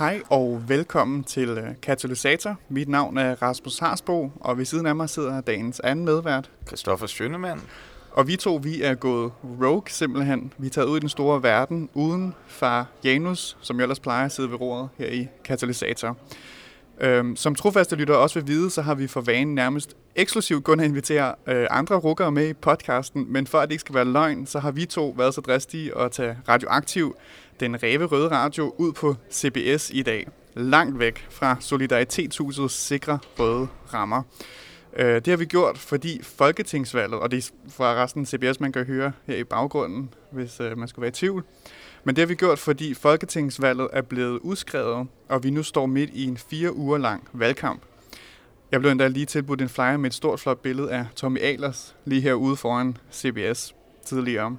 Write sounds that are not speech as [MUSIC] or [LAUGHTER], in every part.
Hej og velkommen til øh, Katalysator. Mit navn er Rasmus Harsbo, og ved siden af mig sidder dagens anden medvært. Christoffer Schønemann. Og vi to, vi er gået rogue simpelthen. Vi er taget ud i den store verden uden far Janus, som jo ellers plejer at sidde ved roret her i Katalysator. Øhm, som trofaste lytter også vil vide, så har vi for vanen nærmest eksklusivt kun at invitere øh, andre rukkere med i podcasten, men for at det ikke skal være løgn, så har vi to været så dristige at tage radioaktiv den ræve røde radio ud på CBS i dag. Langt væk fra Solidaritetshusets sikre røde rammer. Øh, det har vi gjort, fordi Folketingsvalget, og det er fra resten af CBS, man kan høre her i baggrunden, hvis øh, man skulle være i tvivl. Men det har vi gjort, fordi Folketingsvalget er blevet udskrevet, og vi nu står midt i en fire uger lang valgkamp. Jeg blev endda lige tilbudt en flyer med et stort flot billede af Tommy Ahlers lige herude foran CBS tidligere.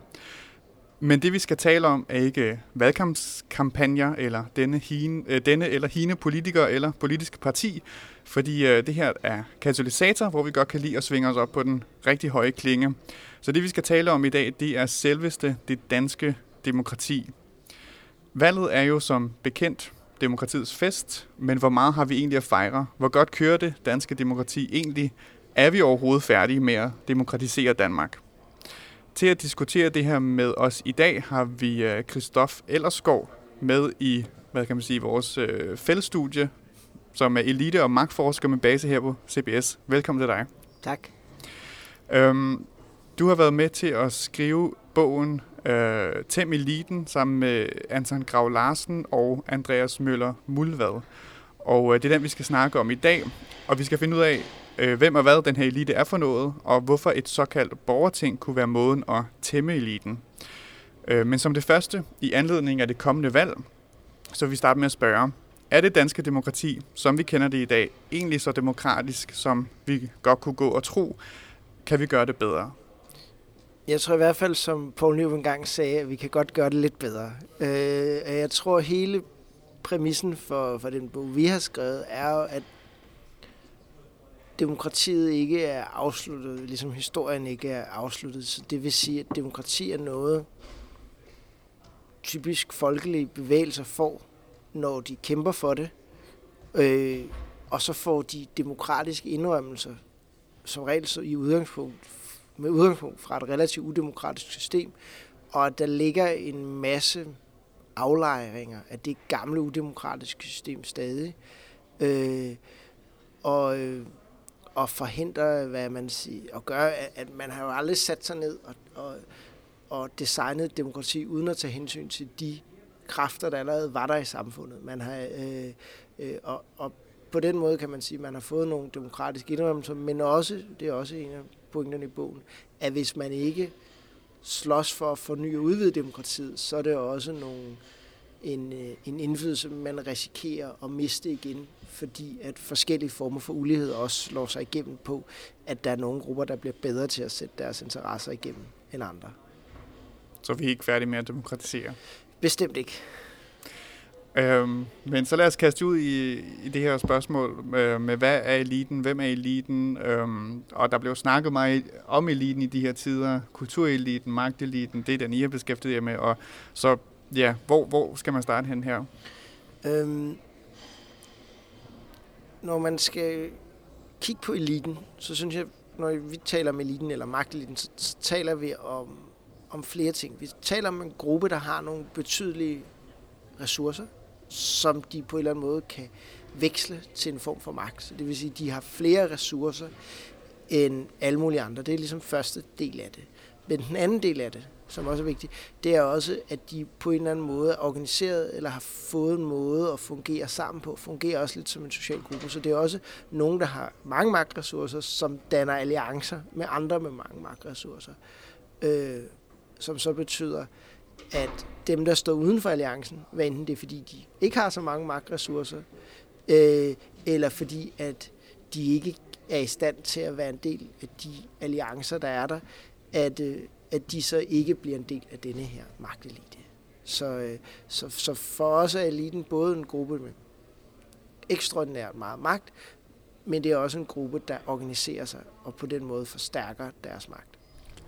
Men det vi skal tale om er ikke øh, valgkampskampagner eller denne, hine, øh, denne eller hine politiker eller politiske parti, fordi øh, det her er katalysator, hvor vi godt kan lide at svinge os op på den rigtig høje klinge. Så det vi skal tale om i dag, det er selveste det danske demokrati. Valget er jo som bekendt demokratiets fest, men hvor meget har vi egentlig at fejre? Hvor godt kører det danske demokrati egentlig? Er vi overhovedet færdige med at demokratisere Danmark? Til at diskutere det her med os i dag har vi øh, Christoph Ellerskov med i hvad kan man sige, vores øh, fællesstudie, som er elite- og magtforsker med base her på CBS. Velkommen til dig. Tak. Øhm, du har været med til at skrive bogen øh, Tem Eliten sammen med Anton Grav Larsen og Andreas Møller Mulvad. Og øh, det er den, vi skal snakke om i dag. Og vi skal finde ud af, øh, hvem og hvad den her elite er for noget, og hvorfor et såkaldt borgerting kunne være måden at tæmme eliten. Øh, men som det første, i anledning af det kommende valg, så vil vi starte med at spørge, er det danske demokrati, som vi kender det i dag, egentlig så demokratisk, som vi godt kunne gå og tro? Kan vi gøre det bedre? Jeg tror i hvert fald, som Poul Nyrup engang sagde, at vi kan godt gøre det lidt bedre. Øh, jeg tror, hele præmissen for, for den bog, vi har skrevet, er jo, at demokratiet ikke er afsluttet, ligesom historien ikke er afsluttet. Så det vil sige, at demokrati er noget, typisk folkelige bevægelser får, når de kæmper for det. Øh, og så får de demokratiske indrømmelser, som regel så i udgangspunkt, med udgangspunkt fra et relativt udemokratisk system, og at der ligger en masse aflejringer af det gamle udemokratiske system stadig. Øh, og øh, og forhindre, hvad man siger, og gøre, at man har jo aldrig sat sig ned og, og, og designet demokrati uden at tage hensyn til de kræfter, der allerede var der i samfundet. Man har, øh, øh, og, og på den måde kan man sige, at man har fået nogle demokratiske indrømmelser, men også, det er også en af pointerne i bogen, at hvis man ikke slås for at forny og udvide demokratiet, så er det også nogle, en, øh, en indflydelse, man risikerer at miste igen fordi at forskellige former for ulighed også slår sig igennem på, at der er nogle grupper, der bliver bedre til at sætte deres interesser igennem end andre. Så vi er ikke færdige med at demokratisere? Bestemt ikke. Øhm, men så lad os kaste ud i, i det her spørgsmål øh, med, hvad er eliten, hvem er eliten? Øhm, og der blev snakket meget om eliten i de her tider. Kultureliten, magteliten, det er den, I har beskæftiget jer med. Og så, ja, hvor, hvor skal man starte hen her? Øhm, når man skal kigge på eliten, så synes jeg, når vi taler om eliten eller magteliten, så, taler vi om, om flere ting. Vi taler om en gruppe, der har nogle betydelige ressourcer, som de på en eller anden måde kan veksle til en form for magt. Så det vil sige, at de har flere ressourcer end alle mulige andre. Det er ligesom første del af det. Men den anden del af det, som også er vigtigt, det er også, at de på en eller anden måde er organiseret, eller har fået en måde at fungere sammen på, fungerer også lidt som en social gruppe. Så det er også nogen, der har mange magtressourcer, som danner alliancer med andre med mange magtressourcer. Øh, som så betyder, at dem, der står uden for alliancen, hvad enten det er, fordi de ikke har så mange magtressourcer, øh, eller fordi, at de ikke er i stand til at være en del af de alliancer, der er der, at, øh, at de så ikke bliver en del af denne her magtelite. Så, øh, så, så for os er eliten både en gruppe med ekstraordinært meget magt, men det er også en gruppe, der organiserer sig og på den måde forstærker deres magt.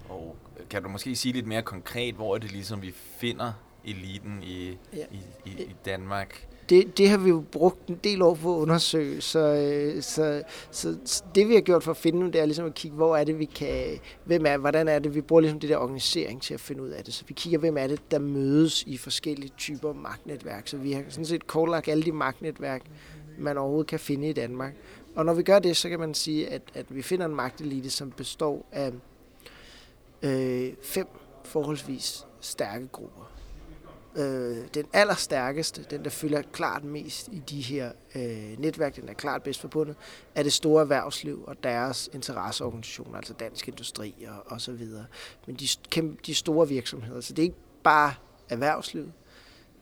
Og kan du måske sige lidt mere konkret, hvor er det ligesom, vi finder eliten i, ja. i, i, i Danmark? Det, det har vi jo brugt en del år på at undersøge, så, øh, så, så, så det vi har gjort for at finde det er ligesom at kigge, hvor er det vi kan, hvem er, hvordan er det, vi bruger ligesom det der organisering til at finde ud af det. Så vi kigger, hvem er det, der mødes i forskellige typer magtnetværk. Så vi har sådan set kortlagt alle de magtnetværk, man overhovedet kan finde i Danmark. Og når vi gør det, så kan man sige, at, at vi finder en magtelite, som består af øh, fem forholdsvis stærke grupper. Øh, den allerstærkeste, den der fylder klart mest i de her øh, netværk, den er klart bedst forbundet, er det store erhvervsliv og deres interesseorganisationer, altså Dansk Industri og, og så videre. Men de, de store virksomheder, så det er ikke bare erhvervslivet,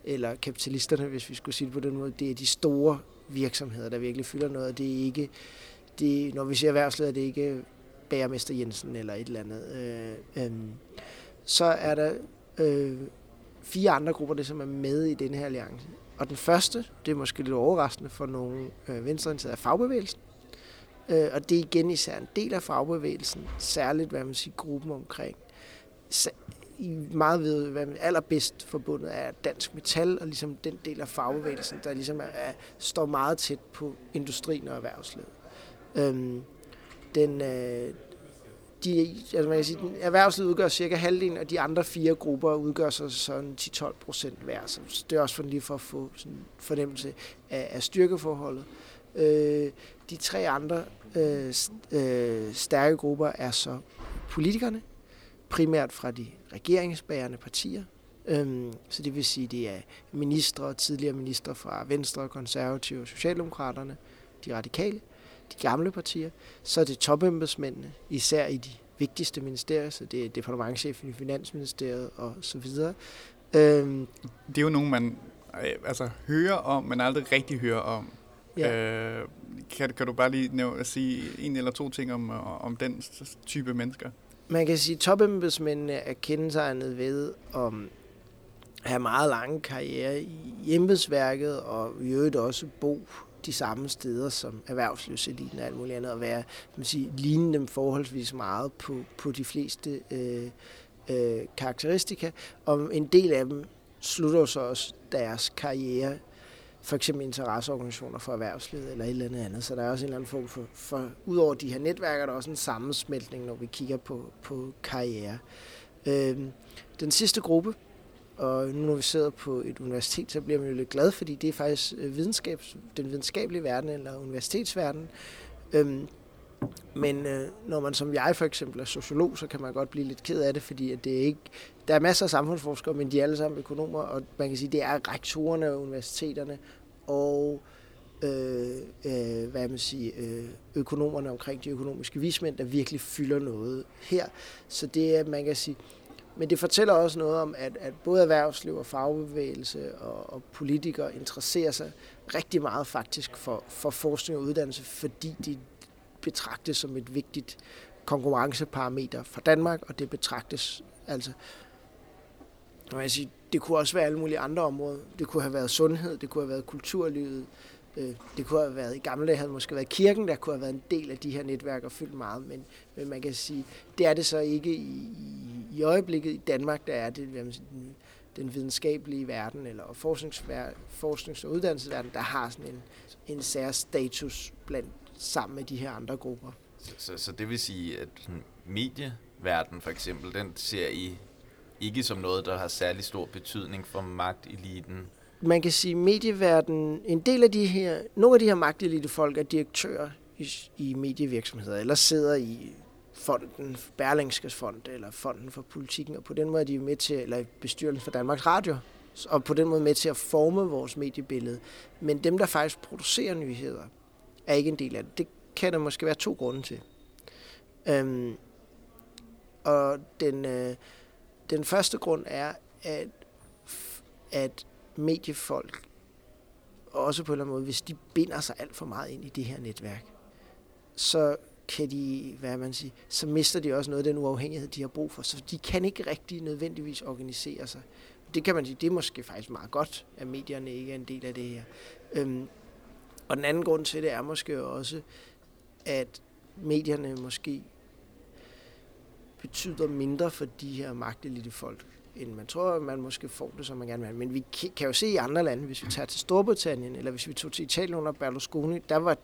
eller kapitalisterne, hvis vi skulle sige det på den måde, det er de store virksomheder, der virkelig fylder noget. Det er ikke, det, når vi siger erhvervslivet, er det ikke Bagermester Jensen eller et eller andet. Øh, øh, så er der øh, fire andre grupper, der som er med i den her alliance. Og den første, det er måske lidt overraskende for nogle øh, venstreorienterede, er fagbevægelsen. Øh, og det er igen især en del af fagbevægelsen, særligt, hvad man siger, gruppen omkring i meget ved, hvad man allerbedst forbundet er Dansk Metal, og ligesom den del af fagbevægelsen, der ligesom er, er, står meget tæt på industrien og erhvervslivet. Øhm, den, øh, de, altså man kan sige, den, erhvervslivet udgør cirka halvdelen, og de andre fire grupper udgør så sådan 10-12 procent hver. Så det er også for lige for at få sådan en fornemmelse af, af styrkeforholdet. Øh, de tre andre øh, øh, stærke grupper er så politikerne, primært fra de regeringsbærende partier. Øhm, så det vil sige, det er ministre og tidligere ministre fra Venstre, Konservative og Socialdemokraterne, de radikale, de gamle partier. Så er det topembedsmændene, især i de vigtigste ministerier, så det er departementchefen i Finansministeriet og så videre. Øhm, det er jo nogen, man øh, altså, hører om, men aldrig rigtig hører om. Ja. Øh, kan, kan du bare lige nævne, sige en eller to ting om, om den type mennesker? man kan sige, at topembedsmændene er kendetegnet ved at have meget lange karriere i embedsværket, og i øvrigt også bo de samme steder som erhvervslivseliten og alt muligt andet, og være, man sige, ligne dem forholdsvis meget på, på de fleste øh, øh, karakteristika. Og en del af dem slutter så også deres karriere for eksempel interesseorganisationer for erhvervslivet eller et eller andet andet. Så der er også en eller anden form for, for udover de her netværker, der er også en sammensmeltning, når vi kigger på, på karriere. Øh, den sidste gruppe, og nu når vi sidder på et universitet, så bliver man jo lidt glad, fordi det er faktisk øh, videnskabs, den videnskabelige verden eller universitetsverden. Øhm, men øh, når man som jeg for eksempel er sociolog, så kan man godt blive lidt ked af det, fordi at det er ikke, der er masser af samfundsforskere, men de er alle sammen økonomer, og man kan sige, det er rektorerne af universiteterne og øh, øh, hvad man siger, øh, økonomerne omkring de økonomiske vismænd, der virkelig fylder noget her. Så det er, man kan sige, men det fortæller også noget om, at, at både erhvervsliv og fagbevægelse og, og politikere interesserer sig rigtig meget faktisk for, for forskning og uddannelse, fordi de betragtes som et vigtigt konkurrenceparameter for Danmark, og det betragtes altså man sige, det kunne også være alle mulige andre områder. Det kunne have været sundhed, det kunne have været kulturlivet, Øh, det kunne have været, i gamle dage havde det måske været kirken, der kunne have været en del af de her netværk og fyldt meget, men, men man kan sige, det er det så ikke i, i, i øjeblikket. I Danmark, der er det den, den videnskabelige verden, eller forsknings, forsknings- og uddannelsesverden, der har sådan en, en sær status blandt sammen med de her andre grupper. Så, så, så det vil sige, at medieverden for eksempel, den ser I ikke som noget, der har særlig stor betydning for magteliten? Man kan sige, at medieverden, en del af de her, nogle af de her magtelitefolk er direktører i, i medievirksomheder, eller sidder i fonden, Berlingskes fond, eller fonden for politikken, og på den måde er de med til, eller bestyrelsen for Danmarks Radio, og på den måde med til at forme vores mediebillede. Men dem, der faktisk producerer nyheder, er ikke en del af det. Det kan der måske være to grunde til. Øhm, og den, øh, den første grund er, at at mediefolk, også på en eller anden måde, hvis de binder sig alt for meget ind i det her netværk, så kan de, hvad man siger, så mister de også noget af den uafhængighed, de har brug for. Så de kan ikke rigtig nødvendigvis organisere sig. Det kan man sige, det er måske faktisk meget godt, at medierne ikke er en del af det her. Øhm, og den anden grund til det er måske også, at medierne måske betyder mindre for de her magtelite folk, end man tror, man måske får det, som man gerne vil Men vi kan jo se i andre lande, hvis vi tager til Storbritannien, eller hvis vi tog til Italien under Berlusconi, der var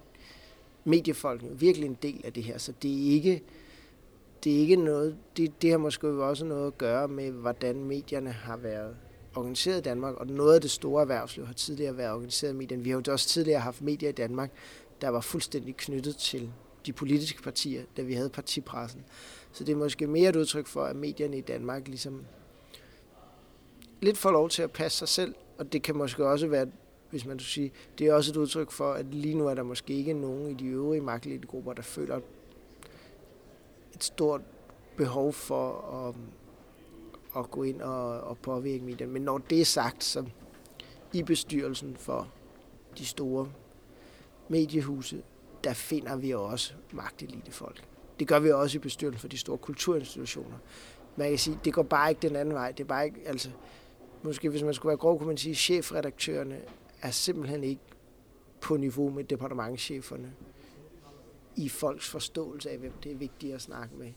mediefolkene virkelig en del af det her, så det er ikke, det er ikke noget, det, det har måske også noget at gøre med, hvordan medierne har været organiseret i Danmark, og noget af det store erhvervsliv har tidligere været organiseret i medierne. Vi har jo også tidligere haft medier i Danmark, der var fuldstændig knyttet til de politiske partier, da vi havde partipressen. Så det er måske mere et udtryk for, at medierne i Danmark ligesom lidt får lov til at passe sig selv, og det kan måske også være, hvis man skulle sige, det er også et udtryk for, at lige nu er der måske ikke nogen i de øvrige magtelitegrupper, der føler et stort behov for at, at gå ind og, og påvirke medierne. Men når det er sagt, så i bestyrelsen for de store mediehuse, der finder vi også magtelite folk. Det gør vi også i bestyrelsen for de store kulturinstitutioner. Man kan sige, det går bare ikke den anden vej. Det er bare ikke, altså, måske hvis man skulle være grov, kunne man sige, at chefredaktørerne er simpelthen ikke på niveau med departementcheferne i folks forståelse af, hvem det er vigtigt at snakke med.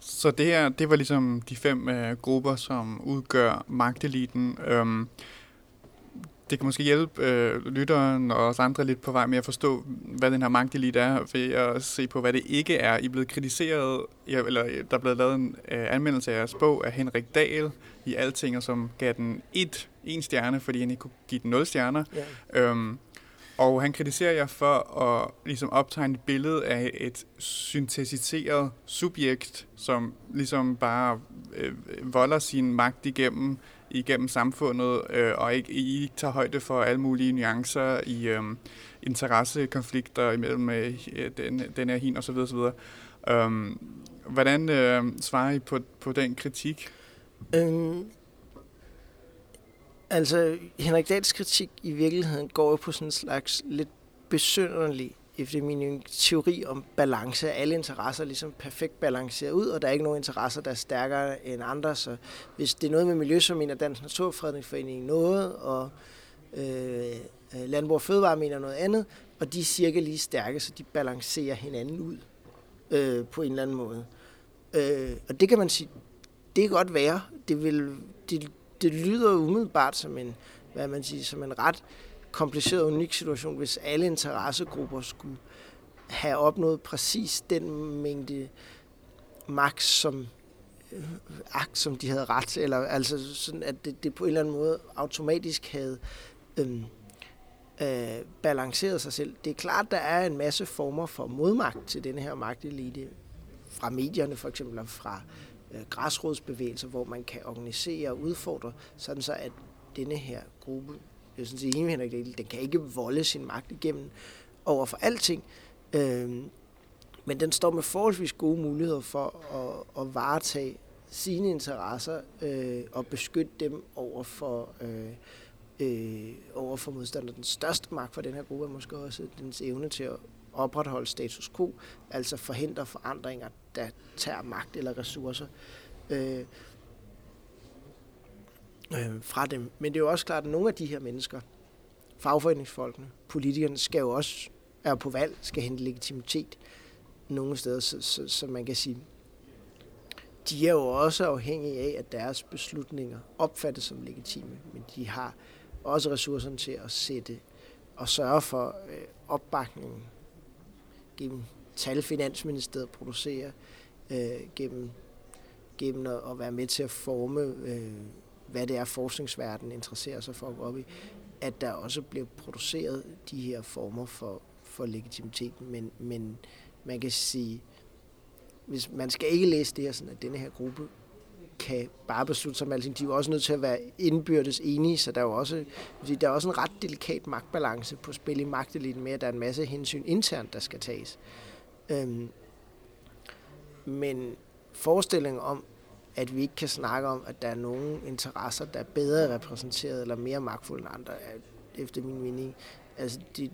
Så det her, det var ligesom de fem øh, grupper, som udgør magteliten. Øhm, det kan måske hjælpe øh, lytteren og os andre lidt på vej med at forstå, hvad den her magtelit er, ved at se på, hvad det ikke er. I er blevet kritiseret, eller der er blevet lavet en øh, anmeldelse af jeres bog af Henrik Dahl i Alting, som gav den et, en stjerne, fordi han ikke kunne give den nul stjerner. Ja. Øhm, og han kritiserer jer for at ligesom optegne et billede af et syntetiseret subjekt, som ligesom bare øh, volder sin magt igennem igennem samfundet, øh, og ikke, I ikke tager højde for alle mulige nuancer i øh, interessekonflikter imellem øh, den, den her hin og så videre, så videre. Øh, hvordan øh, svarer I på, på den kritik? Øhm, altså, Henrik Dahls kritik i virkeligheden går jo på sådan en slags lidt besynderlig efter min teori om balance, alle interesser ligesom perfekt balanceret ud, og der er ikke nogen interesser, der er stærkere end andre. Så hvis det er noget med miljø, så mener Dansk Naturfredningsforening noget, og øh, øh Landbrug og Fødevare mener noget andet, og de er cirka lige stærke, så de balancerer hinanden ud øh, på en eller anden måde. Øh, og det kan man sige, det kan godt være. Det, vil, det, det lyder umiddelbart som en, hvad man siger, som en ret kompliceret unik situation, hvis alle interessegrupper skulle have opnået præcis den mængde magt, som øh, akt, som de havde ret, eller altså sådan, at det, det på en eller anden måde automatisk havde øhm, øh, balanceret sig selv. Det er klart, der er en masse former for modmagt til denne her magtelite, fra medierne for eksempel, og fra øh, græsrodsbevægelser, hvor man kan organisere og udfordre, sådan så at denne her gruppe jeg synes, enig med Henrik Dahl, den kan ikke volde sin magt igennem over for alting. Øh, men den står med forholdsvis gode muligheder for at, at varetage sine interesser øh, og beskytte dem over for, øh, øh, over for modstander. Den største magt for den her gruppe er måske også dens evne til at opretholde status quo, altså forhindre forandringer, der tager magt eller ressourcer. Øh, øh, fra dem. Men det er jo også klart, at nogle af de her mennesker, fagforeningsfolkene, politikerne, skal jo også er på valg, skal hente legitimitet nogle steder, så, så, så man kan sige, de er jo også afhængige af, at deres beslutninger opfattes som legitime, men de har også ressourcerne til at sætte og sørge for øh, opbakningen gennem tal, Finansministeriet producerer, øh, gennem, gennem at, at være med til at forme øh, hvad det er, forskningsverdenen interesserer sig for at gå op i, at der også bliver produceret de her former for, for legitimitet. Men, men man kan sige, hvis man skal ikke læse det her sådan, at denne her gruppe kan bare beslutte sig om alting. De er jo også nødt til at være indbyrdes enige, så der er jo også, der er også en ret delikat magtbalance på spil i magteliten med, at der er en masse hensyn internt, der skal tages. Øhm, men forestillingen om, at vi ikke kan snakke om, at der er nogle interesser, der er bedre repræsenteret eller mere magtfulde end andre, er, efter min mening. Altså, det,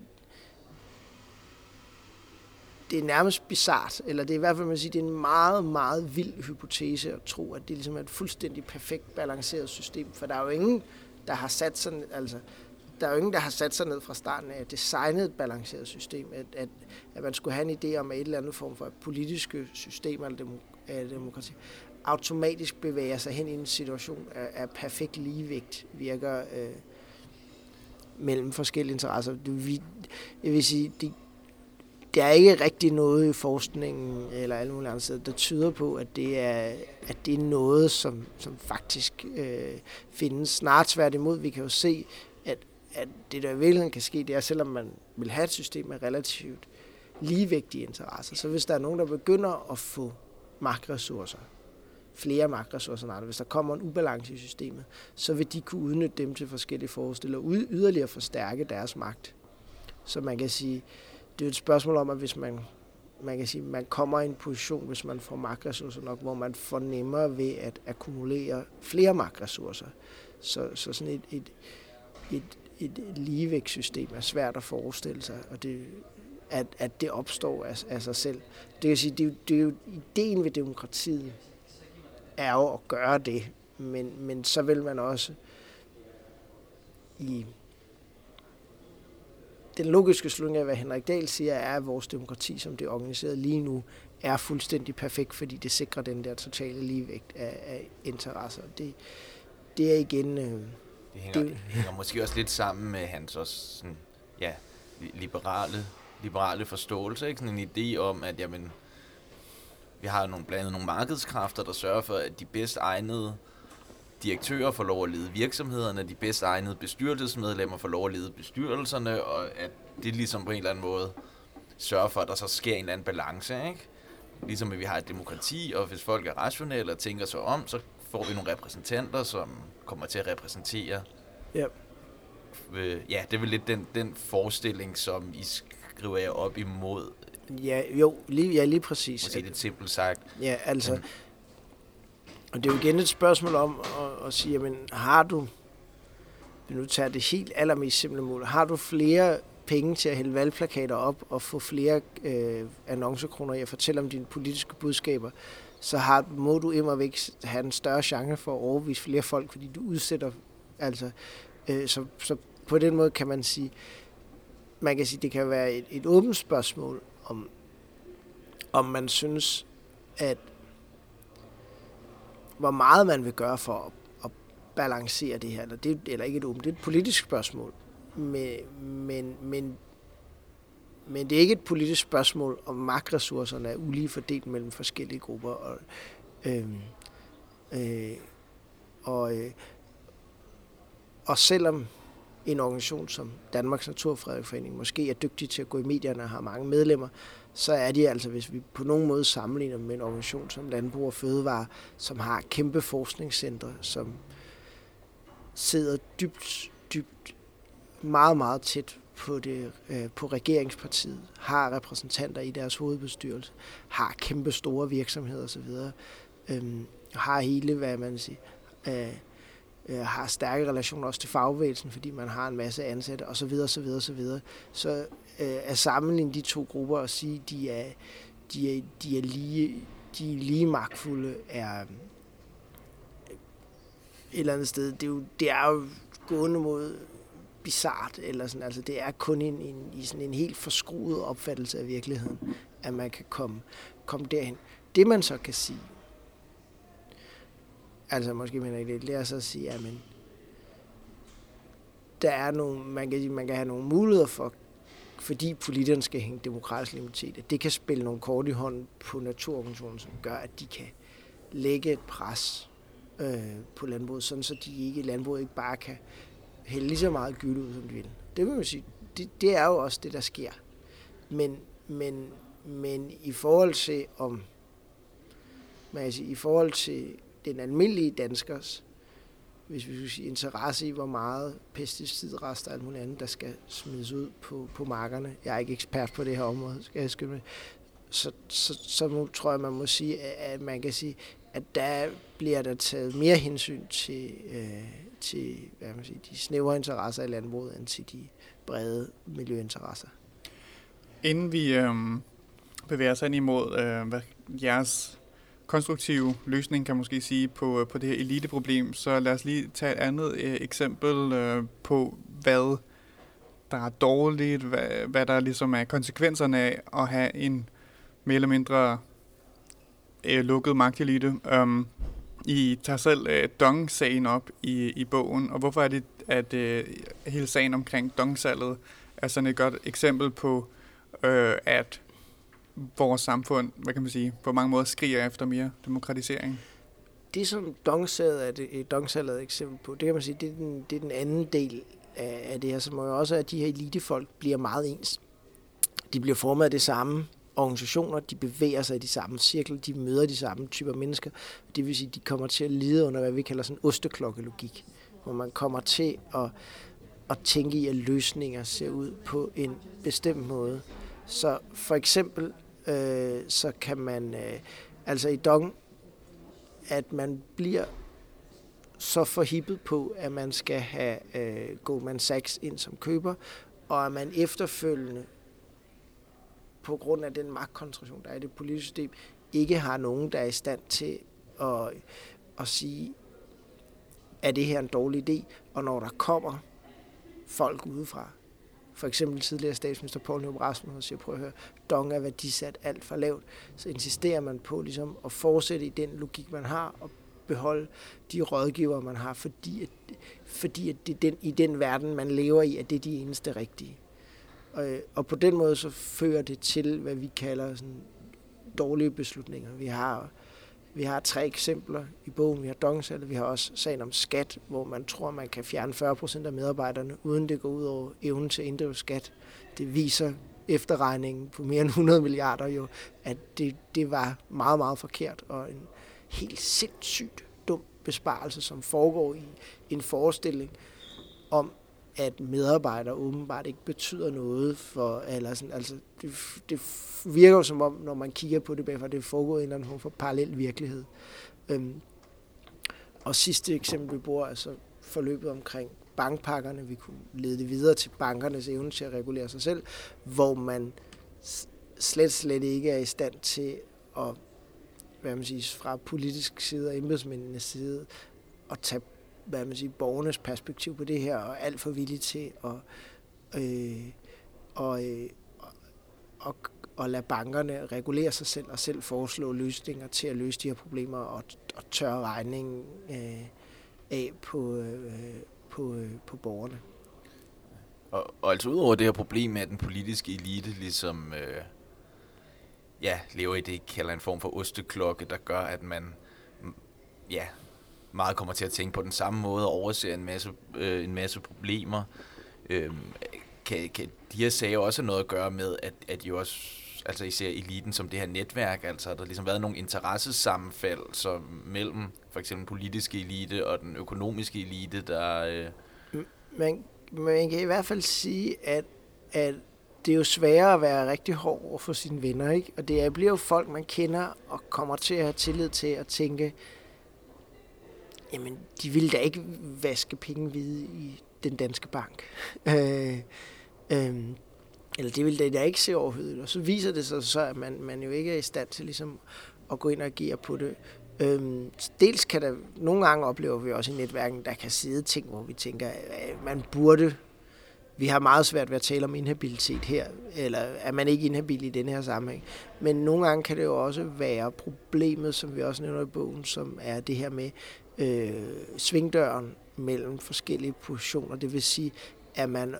det er nærmest bizart, eller det er i hvert fald, man siger, det er en meget, meget vild hypotese at tro, at det ligesom er et fuldstændig perfekt balanceret system, for der er jo ingen, der har sat sådan, altså, der er jo ingen, der har sat sig ned fra starten af at designet et balanceret system, at, at, at man skulle have en idé om, at et eller andet form for politiske systemer eller demokrati automatisk bevæger sig hen i en situation af, af perfekt ligevægt, virker øh, mellem forskellige interesser. Det, vi, jeg vil sige, det, der er ikke rigtig noget i forskningen eller alle mulige andre steder, der tyder på, at det er, at det er noget, som, som faktisk øh, findes. Snart tværtimod, vi kan jo se, at, at det der i virkeligheden kan ske, det er, selvom man vil have et system med relativt ligevægtige interesser, så hvis der er nogen, der begynder at få magtressourcer, flere magtressourcer end andre, hvis der kommer en ubalance i systemet, så vil de kunne udnytte dem til forskellige forestiller og yderligere forstærke deres magt. Så man kan sige, det er et spørgsmål om, at hvis man, man kan sige, man kommer i en position, hvis man får magtressourcer nok, hvor man får nemmere ved at akkumulere flere magtressourcer. Så, så sådan et, et, et, et ligevægtssystem er svært at forestille sig, og det, at, at det opstår af, af sig selv. Det vil sige, det, er, det er jo ideen ved demokratiet, er jo at gøre det, men, men så vil man også i den logiske slutning af, hvad Henrik Dahl siger, er, at vores demokrati, som det er organiseret lige nu, er fuldstændig perfekt, fordi det sikrer den der totale ligevægt af, af interesser. Det, det er igen... Øh, det hænger, det hænger måske også lidt sammen med hans også sådan, ja, liberale, liberale forståelse, ikke? Sådan en idé om, at jamen, vi har nogle, blandt andet nogle markedskræfter, der sørger for, at de bedst egnede direktører får lov at lede virksomhederne, de bedst egnede bestyrelsesmedlemmer får lov at lede bestyrelserne, og at det ligesom på en eller anden måde sørger for, at der så sker en eller anden balance, ikke? Ligesom at vi har et demokrati, og hvis folk er rationelle og tænker sig om, så får vi nogle repræsentanter, som kommer til at repræsentere. Ja. Øh, ja, det er vel lidt den, den forestilling, som I skriver jer op imod. Ja, jo, lige, ja, lige præcis. Måske lidt simpelt sagt. Ja, altså, og det er jo igen et spørgsmål om at, at sige, jamen, har du, nu tager det helt allermest simple mål, har du flere penge til at hælde valgplakater op og få flere øh, annoncekroner i at fortælle om dine politiske budskaber, så har, må du immer væk have en større chance for at overvise flere folk, fordi du udsætter, altså, øh, så, så på den måde kan man sige, man kan sige, det kan være et, et åbent spørgsmål, om, om man synes, at hvor meget man vil gøre for at, at balancere det her. Eller, det, eller ikke et åbent, det er et politisk spørgsmål. Men, men, men, men det er ikke et politisk spørgsmål, om magtressourcerne er ulige fordelt mellem forskellige grupper. Og, øh, øh, og, øh, og selvom en organisation som Danmarks Naturfredningsforening måske er dygtig til at gå i medierne og har mange medlemmer, så er de altså, hvis vi på nogen måde sammenligner med en organisation som Landbrug og Fødevare, som har kæmpe forskningscentre, som sidder dybt, dybt, meget, meget tæt på, det, øh, på regeringspartiet, har repræsentanter i deres hovedbestyrelse, har kæmpe store virksomheder osv., øhm, har hele, hvad man siger, øh, øh, har stærke relationer også til fagbevægelsen, fordi man har en masse ansatte osv. osv. osv. Så øh, at sammenligne de to grupper og sige, at de er, de er, de er lige, de er lige magtfulde, er øh, et eller andet sted, det er jo, det er jo gående mod bizart, eller sådan, altså det er kun en, en, i sådan en helt forskruet opfattelse af virkeligheden, at man kan komme, komme derhen. Det man så kan sige, altså måske mener ikke det, det er så at sige, at men, der er nogle, man kan, man kan have nogle muligheder for fordi politikerne skal hænge demokratisk legitimitet, det kan spille nogle kort i hånden på naturorganisationen, som gør, at de kan lægge et pres øh, på landbruget, sådan så de ikke, landbruget ikke bare kan hælde lige så meget gyld ud, som de vil. Det vil man sige, det, det er jo også det, der sker. Men, men, men i forhold til om man kan sige, i forhold til den almindelige danskers hvis vi skulle sige, interesse i, hvor meget pesticidrester og alt muligt andet, der skal smides ud på, på markerne. Jeg er ikke ekspert på det her område, skal jeg skylde Så, så, så må, tror jeg, man må sige, at man kan sige, at der bliver der taget mere hensyn til, øh, til hvad man siger, de snævre interesser i landbruget, end til de brede miljøinteresser. Inden vi øh, bevæger os ind imod øh, hvad jeres konstruktive løsning, kan man måske sige, på, øh, på det her eliteproblem. Så lad os lige tage et andet øh, eksempel øh, på, hvad der er dårligt, hvad, hvad der ligesom er konsekvenserne af at have en mere eller mindre øh, lukket magtelite. Um, I tager selv øh, Dong-sagen op i, i bogen, og hvorfor er det, at øh, hele sagen omkring Dong-salget er sådan et godt eksempel på, øh, at vores samfund, hvad kan man sige, på mange måder skriger efter mere demokratisering? Det, som Dongsalget er, det, øh, Dongsalget er et eksempel på, det kan man sige, det er den, det er den anden del af, af det her, som jo også er, at de her elitefolk bliver meget ens. De bliver formet af det samme organisationer, de bevæger sig i de samme cirkler, de møder de samme typer mennesker. Det vil sige, de kommer til at lide under, hvad vi kalder sådan osteklokkelogik, hvor man kommer til at, at tænke i, at løsninger ser ud på en bestemt måde. Så for eksempel øh, så kan man, øh, altså i Dong, at man bliver så forhippet på, at man skal have øh, Goldman Sachs ind som køber, og at man efterfølgende, på grund af den magtkoncentration, der er i det politiske system, ikke har nogen, der er i stand til at, at sige, er det her en dårlig idé, og når der kommer folk udefra, for eksempel tidligere statsminister Poul Nyrup Rasmussen siger, prøv at høre, dong er værdisat alt for lavt, så insisterer man på ligesom at fortsætte i den logik, man har, og beholde de rådgiver, man har, fordi, at, fordi at det den, i den verden, man lever i, at det er de eneste rigtige. Og, øh, og på den måde så fører det til, hvad vi kalder sådan dårlige beslutninger. Vi har vi har tre eksempler i bogen. Vi har Dongsalg, vi har også sagen om skat, hvor man tror, man kan fjerne 40 procent af medarbejderne, uden det går ud over evnen til at inddrive skat. Det viser efterregningen på mere end 100 milliarder jo, at det, det var meget, meget forkert og en helt sindssygt dum besparelse, som foregår i en forestilling om, at medarbejdere åbenbart ikke betyder noget for, eller sådan, altså det, det virker jo som om, når man kigger på det bagfra, det er foregået i en eller anden form for parallel virkelighed. Øhm, og sidste eksempel, vi bruger, altså forløbet omkring bankpakkerne. Vi kunne lede det videre til bankernes evne til at regulere sig selv, hvor man slet, slet ikke er i stand til at, hvad man siger, fra politisk side og embedsmændenes side, at tage hvad man siger, borgernes perspektiv på det her, og alt for villig til at, øh, og, øh, og, og lade bankerne regulere sig selv og selv foreslå løsninger til at løse de her problemer og, og tørre regningen øh, af på, øh, på, øh, på borgerne. Og, og altså udover det her problem med, at den politiske elite ligesom øh, ja, lever i det, I kalder en form for osteklokke, der gør, at man ja, meget kommer til at tænke på den samme måde og overser en masse, øh, en masse problemer. Øh, kan, kan de her sager også have noget at gøre med, at, at I også, altså især eliten som det her netværk, altså har ligesom været nogle interessesammenfald så mellem for eksempel politiske elite og den økonomiske elite, der... Øh... Man, man kan i hvert fald sige, at, at det er jo sværere at være rigtig hård over for sine venner, ikke? Og det bliver jo folk, man kender og kommer til at have tillid til at tænke, jamen, de ville da ikke vaske penge hvide i den danske bank. [LAUGHS] Øh, øh, eller det ville da ikke se overhovedet. Og så viser det sig så, at man, man jo ikke er i stand til ligesom at gå ind og agere på det. Øhm, dels kan der, nogle gange oplever vi også i netværken, der kan sidde ting, hvor vi tænker, at man burde, vi har meget svært ved at tale om inhabilitet her, eller er man ikke inhabil i den her sammenhæng. Men nogle gange kan det jo også være problemet, som vi også nævner i bogen, som er det her med øh, svingdøren mellem forskellige positioner. Det vil sige, at man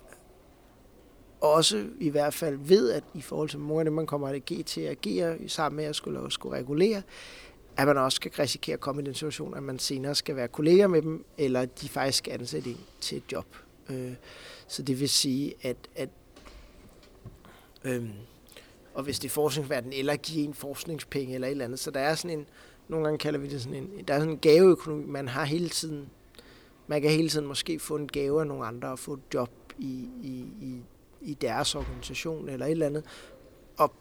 også i hvert fald ved, at i forhold til mange af dem, man kommer til at agere sammen med at skulle, skulle regulere, at man også kan risikere at komme i den situation, at man senere skal være kollega med dem, eller at de faktisk skal ansætte en til et job. Øh, så det vil sige, at, at øh, og hvis det er forskningsverden, eller give en forskningspenge eller et eller andet, så der er sådan en, nogle gange kalder vi det sådan en, der er sådan en gaveøkonomi, man har hele tiden, man kan hele tiden måske få en gave af nogle andre og få et job i, i, i, i deres organisation eller et eller andet. Og,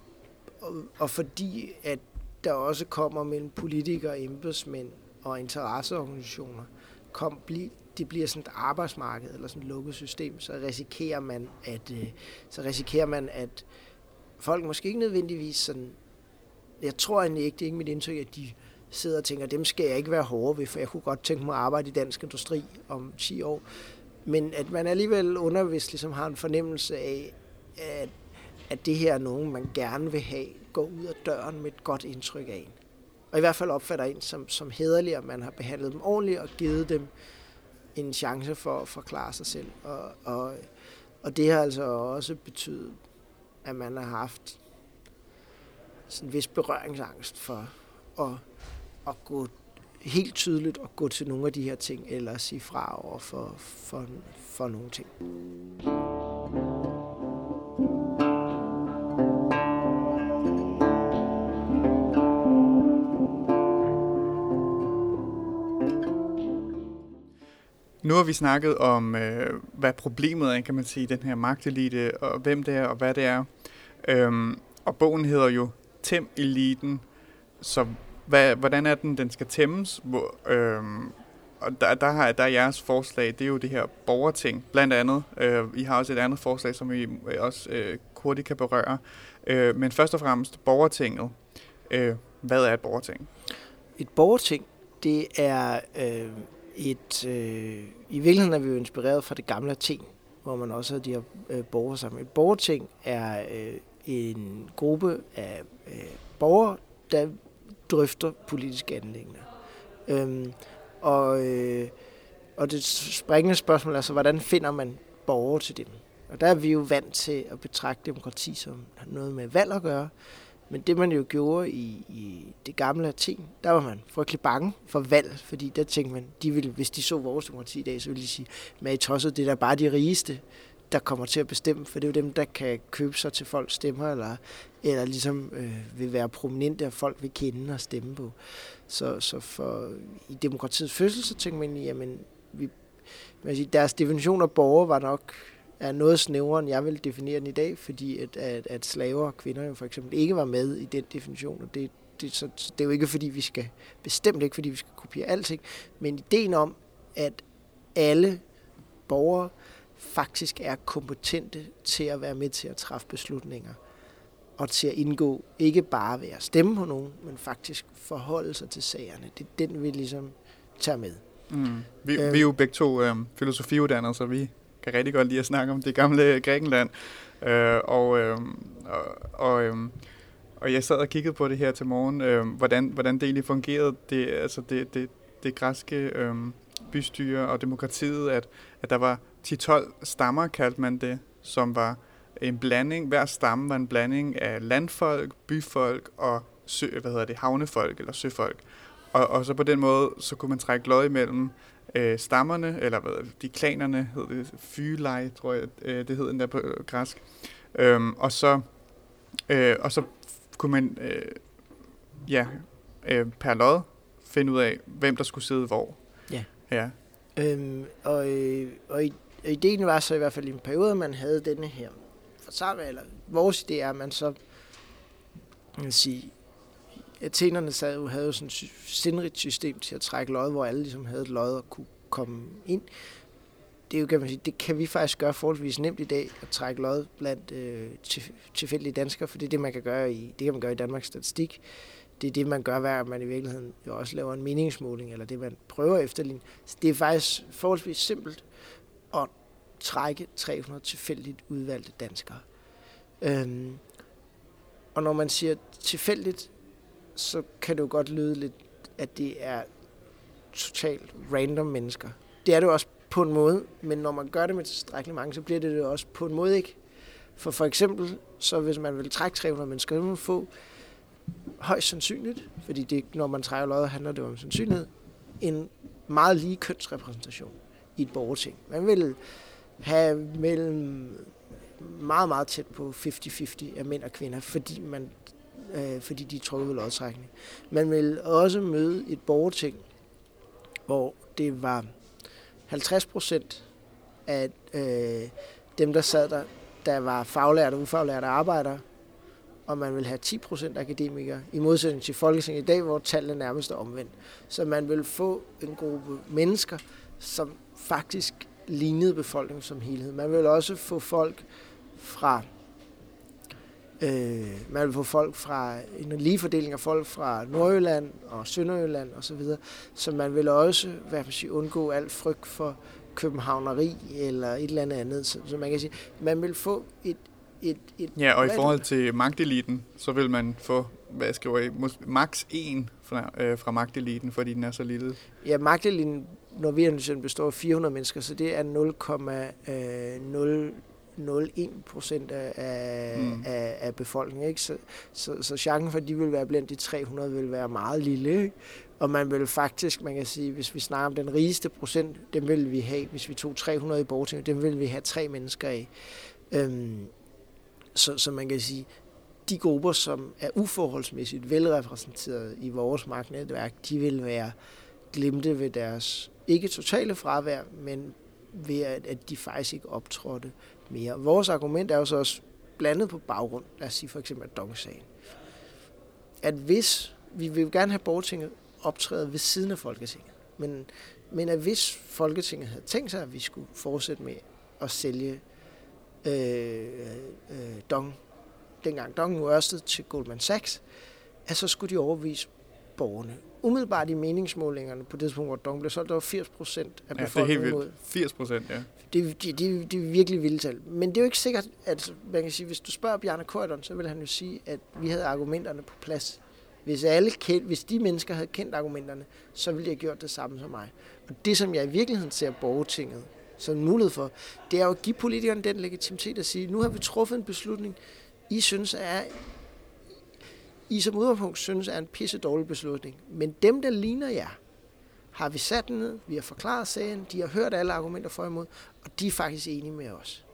og, og fordi at der også kommer mellem politikere, embedsmænd og interesseorganisationer, kom, bli, det bliver sådan et arbejdsmarked eller sådan et lukket system, så risikerer man, at, øh, så risikerer man, at folk måske ikke nødvendigvis sådan, jeg tror egentlig ikke, det er ikke mit indtryk, at de sidder og tænker, dem skal jeg ikke være hårde ved, for jeg kunne godt tænke mig at arbejde i dansk industri om 10 år. Men at man alligevel undervist ligesom har en fornemmelse af, at, at det her er nogen, man gerne vil have, gå ud af døren med et godt indtryk af en. Og i hvert fald opfatter en som, som hederlig, at man har behandlet dem ordentligt og givet dem en chance for at forklare sig selv. Og, og, og det har altså også betydet, at man har haft sådan en vis berøringsangst for at, at gå helt tydeligt at gå til nogle af de her ting, eller sige fra over for, for, for nogle ting. Nu har vi snakket om, øh, hvad problemet er, kan man sige, den her magtelite, og hvem det er, og hvad det er. Øhm, og bogen hedder jo Tem eliten, så hvad, hvordan er den, den skal tæmmes? Hvor, øhm, og der, der, har, der er jeres forslag, det er jo det her borgerting, blandt andet. Øh, I har også et andet forslag, som vi øh, også øh, hurtigt kan berøre. Øh, men først og fremmest borgertinget. Øh, hvad er et borgerting? Et borgerting, det er øh, et... Øh, I virkeligheden er vi jo inspireret fra det gamle ting, hvor man også har de her øh, borgere sammen. Et borgerting er øh, en gruppe af øh, borgere, der drøfter politiske anlægner. Øhm, og, øh, og det springende spørgsmål er så, hvordan finder man borgere til dem? Og der er vi jo vant til at betragte demokrati som noget med valg at gøre. Men det man jo gjorde i, i det gamle Athen, der var man frygtelig bange for valg, fordi der tænkte man, de ville, hvis de så vores demokrati i dag, så ville de sige, men i tosset, det er da bare de rigeste, der kommer til at bestemme, for det er jo dem, der kan købe sig til folks stemmer, eller, eller ligesom øh, vil være prominente, og folk vil kende og stemme på. Så, så for, i demokratiets fødsel, så tænker man, jamen, vi, man sige, deres definition af borger var nok er noget snævrere, end jeg vil definere den i dag, fordi at, at, at slaver og kvinder jo for eksempel ikke var med i den definition, og det, det, så, det er jo ikke fordi, vi skal, bestemt ikke fordi, vi skal kopiere alting, men ideen om, at alle borgere faktisk er kompetente til at være med til at træffe beslutninger og til at indgå, ikke bare ved at stemme på nogen, men faktisk forholde sig til sagerne. Det er den, vi ligesom tager med. Mm. Vi, øh, vi er jo begge to øh, filosofiuddannede, så vi kan rigtig godt lide at snakke om det gamle Grækenland. Øh, og, øh, og, og, øh, og jeg sad og kiggede på det her til morgen, øh, hvordan, hvordan det egentlig fungerede, det, altså det, det, det græske øh, bystyre og demokratiet, at, at der var 10-12 stammer, kaldte man det, som var en blanding, hver stamme var en blanding af landfolk, byfolk og sø, hvad hedder det, havnefolk eller søfolk. Og, og så på den måde, så kunne man trække lod imellem øh, stammerne, eller hvad de klanerne hed det, fylej, tror jeg, øh, det hed den der på græsk. Øhm, og så øh, og så kunne man øh, ja, øh, per lod finde ud af, hvem der skulle sidde hvor. Ja. ja. Øhm, og, øh, og ideen var så i hvert fald i en periode, at man havde denne her forsamling, eller vores idé er, at man så man sige, Athenerne sad jo, havde jo sådan et sindrigt system til at trække lod, hvor alle ligesom havde et lod og kunne komme ind. Det, er jo, kan man sige, det kan vi faktisk gøre forholdsvis nemt i dag, at trække lod blandt øh, tilfældige danskere, for det er det, man kan gøre i, det kan man gøre i Danmarks Statistik. Det er det, man gør, hver man i virkeligheden jo også laver en meningsmåling, eller det, man prøver efterligne. Så det er faktisk forholdsvis simpelt ånd trække 300 tilfældigt udvalgte danskere. Øhm, og når man siger tilfældigt, så kan det jo godt lyde lidt, at det er totalt random mennesker. Det er det jo også på en måde, men når man gør det med tilstrækkeligt mange, så bliver det det også på en måde ikke. For for eksempel, så hvis man vil trække 300 mennesker, så vil man få højst sandsynligt, fordi det, når man trækker løjet, handler det om sandsynlighed, en meget lige kønsrepræsentation i et borgerting. Man vil have mellem meget, meget tæt på 50-50 af mænd og kvinder, fordi man øh, fordi de er trukket ved lodtrækning. Man vil også møde et borgerting, hvor det var 50 procent af øh, dem, der sad der, der var faglærte og ufaglærte arbejdere, og man vil have 10 procent akademikere, i modsætning til Folketinget i dag, hvor tallene nærmest er omvendt. Så man vil få en gruppe mennesker, som faktisk lignede befolkningen som helhed. Man vil også få folk fra Øh, man vil få folk fra en lige fordeling af folk fra Nordjylland og Sønderjylland osv., så, videre. så man vil også hvad man sige, undgå alt frygt for københavneri eller et eller andet andet. Så, så man kan sige, man vil få et, et, et Ja, og i forhold til magteliten, så vil man få, hvad jeg skriver I, max 1 fra, øh, fra magteliten, fordi den er så lille. Ja, magteliten, når vi består af 400 mennesker, så det er 0,0 0,1 procent af, mm. af, af befolkningen. Ikke? Så, så, så chancen for, at de vil være blandt de 300, vil være meget lille. Ikke? Og man vil faktisk, man kan sige, hvis vi snakker om den rigeste procent, dem vil vi have, hvis vi tog 300 i borgertinget, dem vil vi have tre mennesker af. Øhm, så, så man kan sige, de grupper, som er uforholdsmæssigt velrepræsenteret i vores magtnetværk, de vil være glemte ved deres ikke totale fravær, men ved at, at de faktisk ikke optrådte mere. Vores argument er jo så også blandet på baggrund, lad os sige for eksempel Dong-sagen. At hvis, vi vil gerne have borgertinget optræde ved siden af Folketinget, men, men at hvis Folketinget havde tænkt sig, at vi skulle fortsætte med at sælge øh, øh, øh Dong, dengang Dong nu Ørsted til Goldman Sachs, at så skulle de overvise borgerne umiddelbart i meningsmålingerne på det tidspunkt, hvor Dong blev solgt, der var 80 procent af befolkningen ja, det er helt 80 procent, ja. Det, det, det, det er virkelig vildt tal. Men det er jo ikke sikkert, at man kan sige, hvis du spørger Bjarne Køjderen, så vil han jo sige, at vi havde argumenterne på plads. Hvis, alle kendt, hvis de mennesker havde kendt argumenterne, så ville de have gjort det samme som mig. Og det, som jeg i virkeligheden ser borgertinget som en mulighed for, det er jo at give politikerne den legitimitet at sige, nu har vi truffet en beslutning, I synes er i som udgangspunkt synes er en pisse dårlig beslutning. Men dem, der ligner jer, har vi sat ned, vi har forklaret sagen, de har hørt alle argumenter for imod, og de er faktisk enige med os.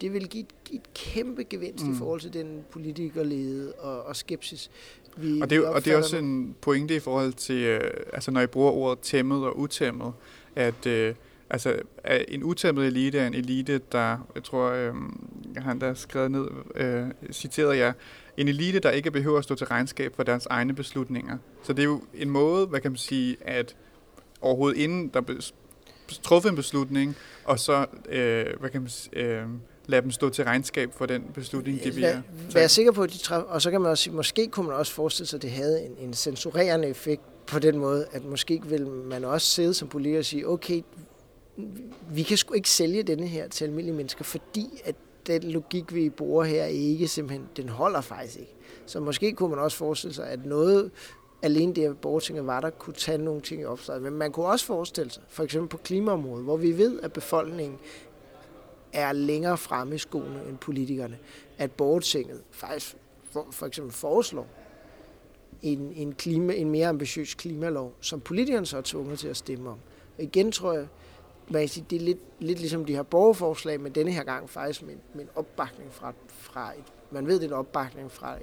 Det vil give et, et kæmpe gevinst mm. i forhold til den politikerlede og, og skepsis, vi og det, og det er også en pointe i forhold til, øh, altså når I bruger ordet tæmmet og utæmmet, at øh, altså, en utæmmet elite er en elite, der, jeg tror, øh, han der skrevet ned, øh, citerede jeg, en elite, der ikke behøver at stå til regnskab for deres egne beslutninger. Så det er jo en måde, hvad kan man sige, at overhovedet inden der truffet en beslutning, og så, øh, hvad kan man sige, øh, lade dem stå til regnskab for den beslutning, de bliver Vær, vær sikker på, at de træffer, og så kan man også sige, måske kunne man også forestille sig, at det havde en, en censurerende effekt på den måde, at måske vil man også sidde som politiker og sige, okay, vi kan sgu ikke sælge denne her til almindelige mennesker, fordi at den logik, vi bruger her, ikke simpelthen, den holder faktisk ikke. Så måske kunne man også forestille sig, at noget alene det, at borgertinget var der, kunne tage nogle ting i opstart. Men man kunne også forestille sig, for eksempel på klimaområdet, hvor vi ved, at befolkningen er længere fremme i skoene end politikerne, at borgertinget faktisk for, for eksempel foreslår en, en, klima, en mere ambitiøs klimalov, som politikerne så er tvunget til at stemme om. Og igen tror jeg, man kan sige, det er lidt, lidt ligesom de her borgerforslag, men denne her gang faktisk med, med en opbakning fra, fra et, man ved, det er en opbakning fra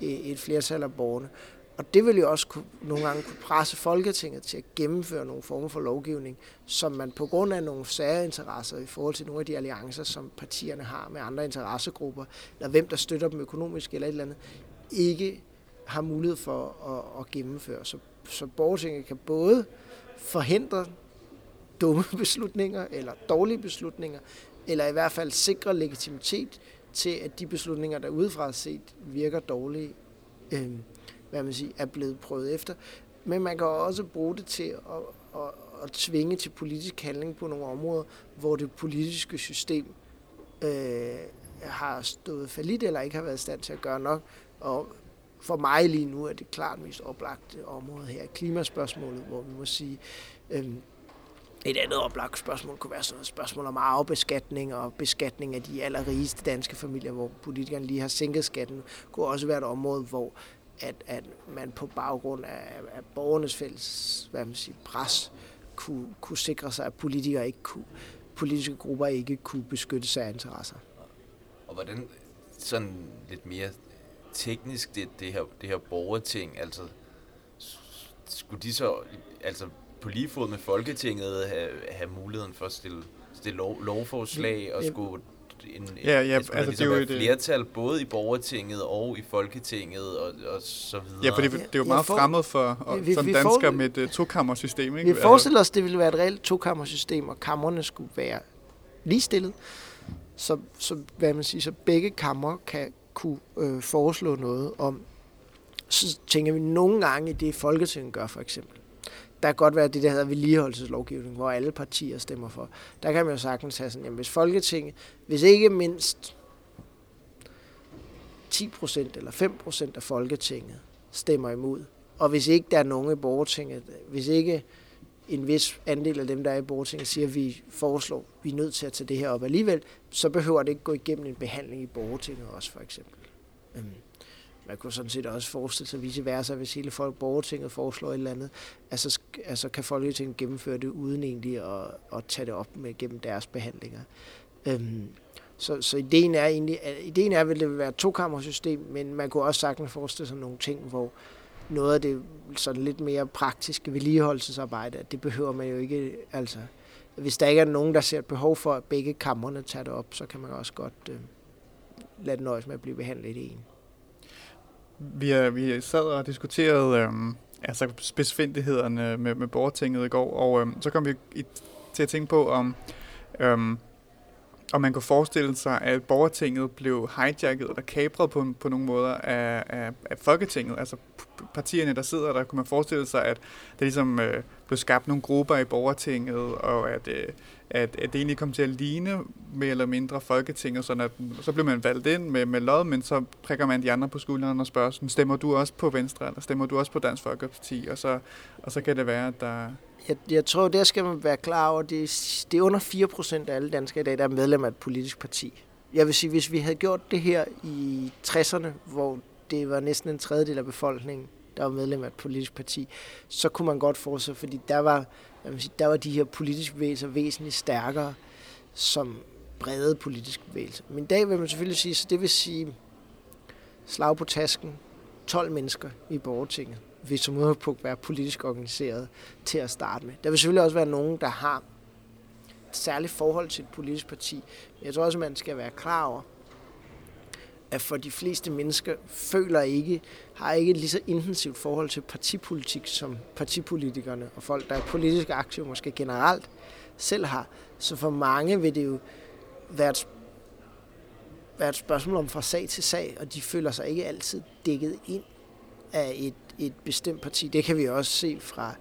et, et flertal af borgerne. Og det vil jo også kunne, nogle gange kunne presse Folketinget til at gennemføre nogle former for lovgivning, som man på grund af nogle særinteresser i forhold til nogle af de alliancer, som partierne har med andre interessegrupper, eller hvem der støtter dem økonomisk eller et eller andet, ikke har mulighed for at, at gennemføre. Så, så borgertinget kan både forhindre dumme [LAUGHS] beslutninger eller dårlige beslutninger, eller i hvert fald sikre legitimitet til, at de beslutninger, der udefra set virker dårlige, øh, hvad man siger, er blevet prøvet efter. Men man kan også bruge det til at, at, at tvinge til politisk handling på nogle områder, hvor det politiske system øh, har stået for lidt eller ikke har været i stand til at gøre nok. Og for mig lige nu er det klart mest oplagte område her, klimaspørgsmålet, hvor vi må sige, øh, et andet oplagt spørgsmål kunne være sådan et spørgsmål om arvebeskatning og beskatning af de allerrigeste danske familier, hvor politikerne lige har sænket skatten. Det kunne også være et område, hvor at, at man på baggrund af, af borgernes fælles hvad man siger, pres kunne, kunne sikre sig, at politikere ikke kunne, politiske grupper ikke kunne beskytte sig af interesser. Og hvordan sådan lidt mere teknisk, det, det, her, det her borgerting, altså skulle de så, altså på lige fod med Folketinget, have, have muligheden for at stille, stille lov, lovforslag og skulle en, ja, ja, altså, altså, ligesom det er jo et et, flertal både i borgertinget og i Folketinget og, og så videre. Ja, for det, det er jo Ja, meget for- fremmed for og, vi- som vi dansker får- med et uh, tokammersystem. Ikke? Vi forestiller os, det ville være et reelt tokammersystem, og kammerne skulle være ligestillet. Så, så, hvad man siger, så begge kammer kan kunne øh, foreslå noget om, så tænker vi nogle gange i det, Folketinget gør for eksempel. Der kan godt være det, der hedder vedligeholdelseslovgivning, hvor alle partier stemmer for. Der kan man jo sagtens have sådan, jamen hvis Folketinget, hvis ikke mindst 10% eller 5% af Folketinget stemmer imod, og hvis ikke der er nogen i borgertinget, hvis ikke en vis andel af dem, der er i borgertinget, siger, at vi foreslår, at vi er nødt til at tage det her op alligevel, så behøver det ikke gå igennem en behandling i borgertinget også, for eksempel. Mm. Man kunne sådan set også forestille sig vice versa, hvis hele folk borgertinget foreslår et eller andet, altså, altså kan Folketinget gennemføre det uden egentlig at, at tage det op med gennem deres behandlinger. Øhm, så, så ideen er egentlig, at ideen er, at det vil være et tokammersystem, men man kunne også sagtens forestille sig nogle ting, hvor noget af det sådan lidt mere praktiske vedligeholdelsesarbejde, det behøver man jo ikke, altså hvis der ikke er nogen, der ser et behov for, at begge kammerne tager det op, så kan man også godt øh, lade det nøjes med at blive behandlet i det ene. Vi, øh, vi sad og diskuterede øhm, altså spidsfindighederne med, med borgertinget i går, og øhm, så kom vi i, til at tænke på, om, øhm, om man kunne forestille sig, at borgertinget blev hijacket eller kapret på, på nogle måder af, af, af Folketinget, altså partierne, der sidder der, kunne man forestille sig, at der ligesom øh, blev skabt nogle grupper i borgertinget, og at, øh, at, at det egentlig kom til at ligne mere eller mindre Folketinget, sådan at så blev man valgt ind med, med lod, men så prikker man de andre på skulderen og spørger, sådan, stemmer du også på Venstre, eller stemmer du også på Dansk Folkeparti, og så, og så kan det være, at der... Jeg, jeg tror, der skal man være klar over, det, det er under 4% af alle danskere i dag, der er medlem af et politisk parti. Jeg vil sige, hvis vi havde gjort det her i 60'erne, hvor det var næsten en tredjedel af befolkningen, der var medlem af et politisk parti, så kunne man godt forestille, fordi der var, jeg sige, der var de her politiske bevægelser væsentligt stærkere som brede politiske bevægelser. Men i dag vil man selvfølgelig sige, så det vil sige slag på tasken, 12 mennesker i borgertinget vil som udgangspunkt være politisk organiseret til at starte med. Der vil selvfølgelig også være nogen, der har et særligt forhold til et politisk parti. Men jeg tror også, at man skal være klar over, at for de fleste mennesker føler ikke, har ikke et lige så intensivt forhold til partipolitik, som partipolitikerne og folk, der er politisk aktive måske generelt selv har. Så for mange vil det jo være et, være et spørgsmål om fra sag til sag, og de føler sig ikke altid dækket ind af et, et bestemt parti. Det kan vi også se fra,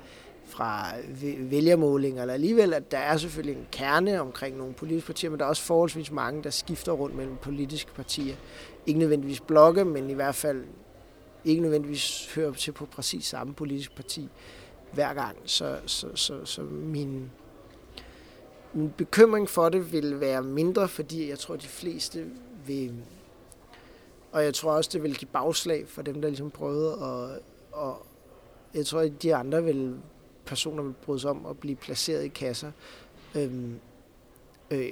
fra vælgermålinger, eller alligevel, at der er selvfølgelig en kerne omkring nogle politiske partier, men der er også forholdsvis mange, der skifter rundt mellem politiske partier. Ikke nødvendigvis blokke, men i hvert fald ikke nødvendigvis hører til på præcis samme politisk parti hver gang. Så, så, så, så min, min bekymring for det vil være mindre, fordi jeg tror, at de fleste vil... Og jeg tror også, det vil give bagslag for dem, der ligesom prøvede at... Og jeg tror, at de andre vil, personer vil bryde sig om at blive placeret i kasser. Øhm, øh,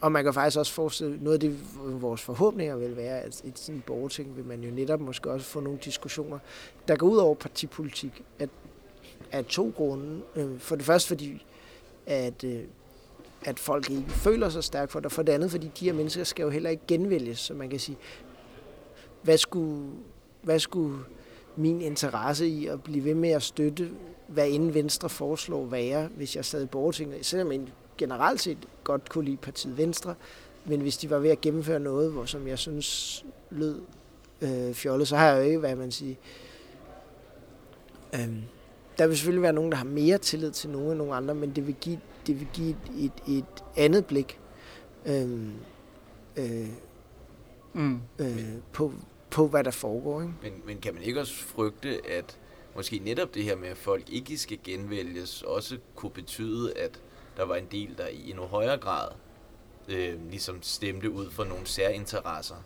og man kan faktisk også forestille, noget af det, vores forhåbninger vil være, at i sådan borgerting vil man jo netop måske også få nogle diskussioner, der går ud over partipolitik, at, af to grunde. Øh, For det første, fordi at, øh, at folk ikke føler sig stærkt for det, og for det andet, fordi de her mennesker skal jo heller ikke genvælges, så man kan sige, hvad skulle, hvad skulle min interesse i at blive ved med at støtte, hvad inden Venstre foreslår være, hvis jeg sad i borgertinget, selvom jeg generelt set godt kunne lide partiet Venstre, men hvis de var ved at gennemføre noget, hvor, som jeg synes lød øh, fjollet, så har jeg jo ikke, hvad man siger, øhm, der vil selvfølgelig være nogen, der har mere tillid til nogen end nogen andre, men det vil give, det vil give et, et, et andet blik øhm, øh, Mm. øh, på, på, hvad der foregår. Ikke? Men, men kan man ikke også frygte, at måske netop det her med, at folk ikke skal genvælges, også kunne betyde, at der var en del, der i endnu højere grad øh, ligesom stemte ud for nogle særinteresser?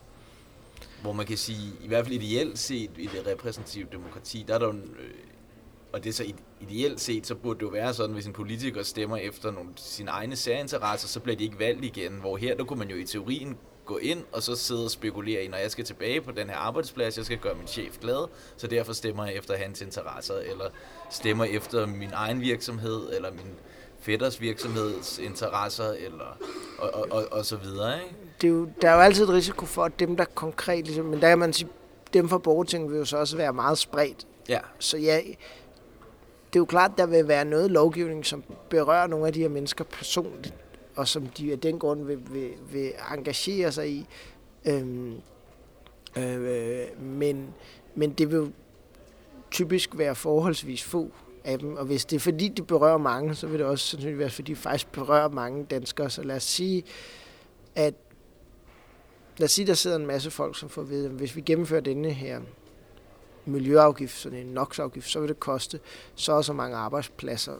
Hvor man kan sige, i hvert fald ideelt set i det repræsentative demokrati, der er der jo, en, øh, og det er så ideelt set, så burde det jo være sådan, hvis en politiker stemmer efter nogle, sine egne særinteresser, så bliver de ikke valgt igen. Hvor her, der kunne man jo i teorien gå ind og så sidde og spekulere i, når jeg skal tilbage på den her arbejdsplads, jeg skal gøre min chef glad, så derfor stemmer jeg efter hans interesser, eller stemmer efter min egen virksomhed, eller min fætters virksomheds interesser, eller og, og, og, og så videre, ikke? Det er jo, der er jo altid et risiko for, at dem, der konkret, ligesom, men der kan man sige, dem fra borgertinget vil jo så også være meget spredt. Ja. Så ja, det er jo klart, der vil være noget lovgivning, som berører nogle af de her mennesker personligt, og som de af den grund vil, vil, vil engagere sig i. Øhm, øh, men, men det vil typisk være forholdsvis få af dem, og hvis det er fordi, det berører mange, så vil det også sandsynligvis være, fordi det faktisk berører mange danskere. Så lad os sige, at lad os sige, der sidder en masse folk, som får at vide, at hvis vi gennemfører denne her miljøafgift, sådan en NOx-afgift, så vil det koste så og så mange arbejdspladser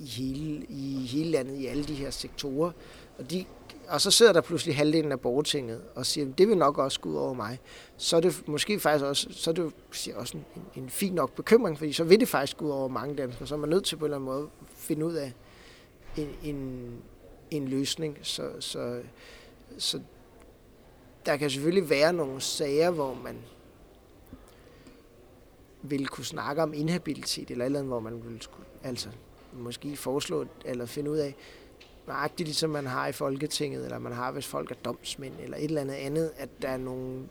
i hele, i hele landet, i alle de her sektorer. Og, de, og så sidder der pludselig halvdelen af borgertinget og siger, det vil nok også gå ud over mig. Så er det måske faktisk også, så er det siger også en, en fin nok bekymring, fordi så vil det faktisk gå ud over mange danskere. Så er man nødt til på en eller anden måde at finde ud af en, en, en løsning. Så, så, så der kan selvfølgelig være nogle sager, hvor man vil kunne snakke om inhabilitet, eller et eller andet, hvor man ville skulle, altså måske foreslå, eller finde ud af, nøjagtigt ligesom man har i Folketinget, eller man har, hvis folk er domsmænd, eller et eller andet andet, at der er nogle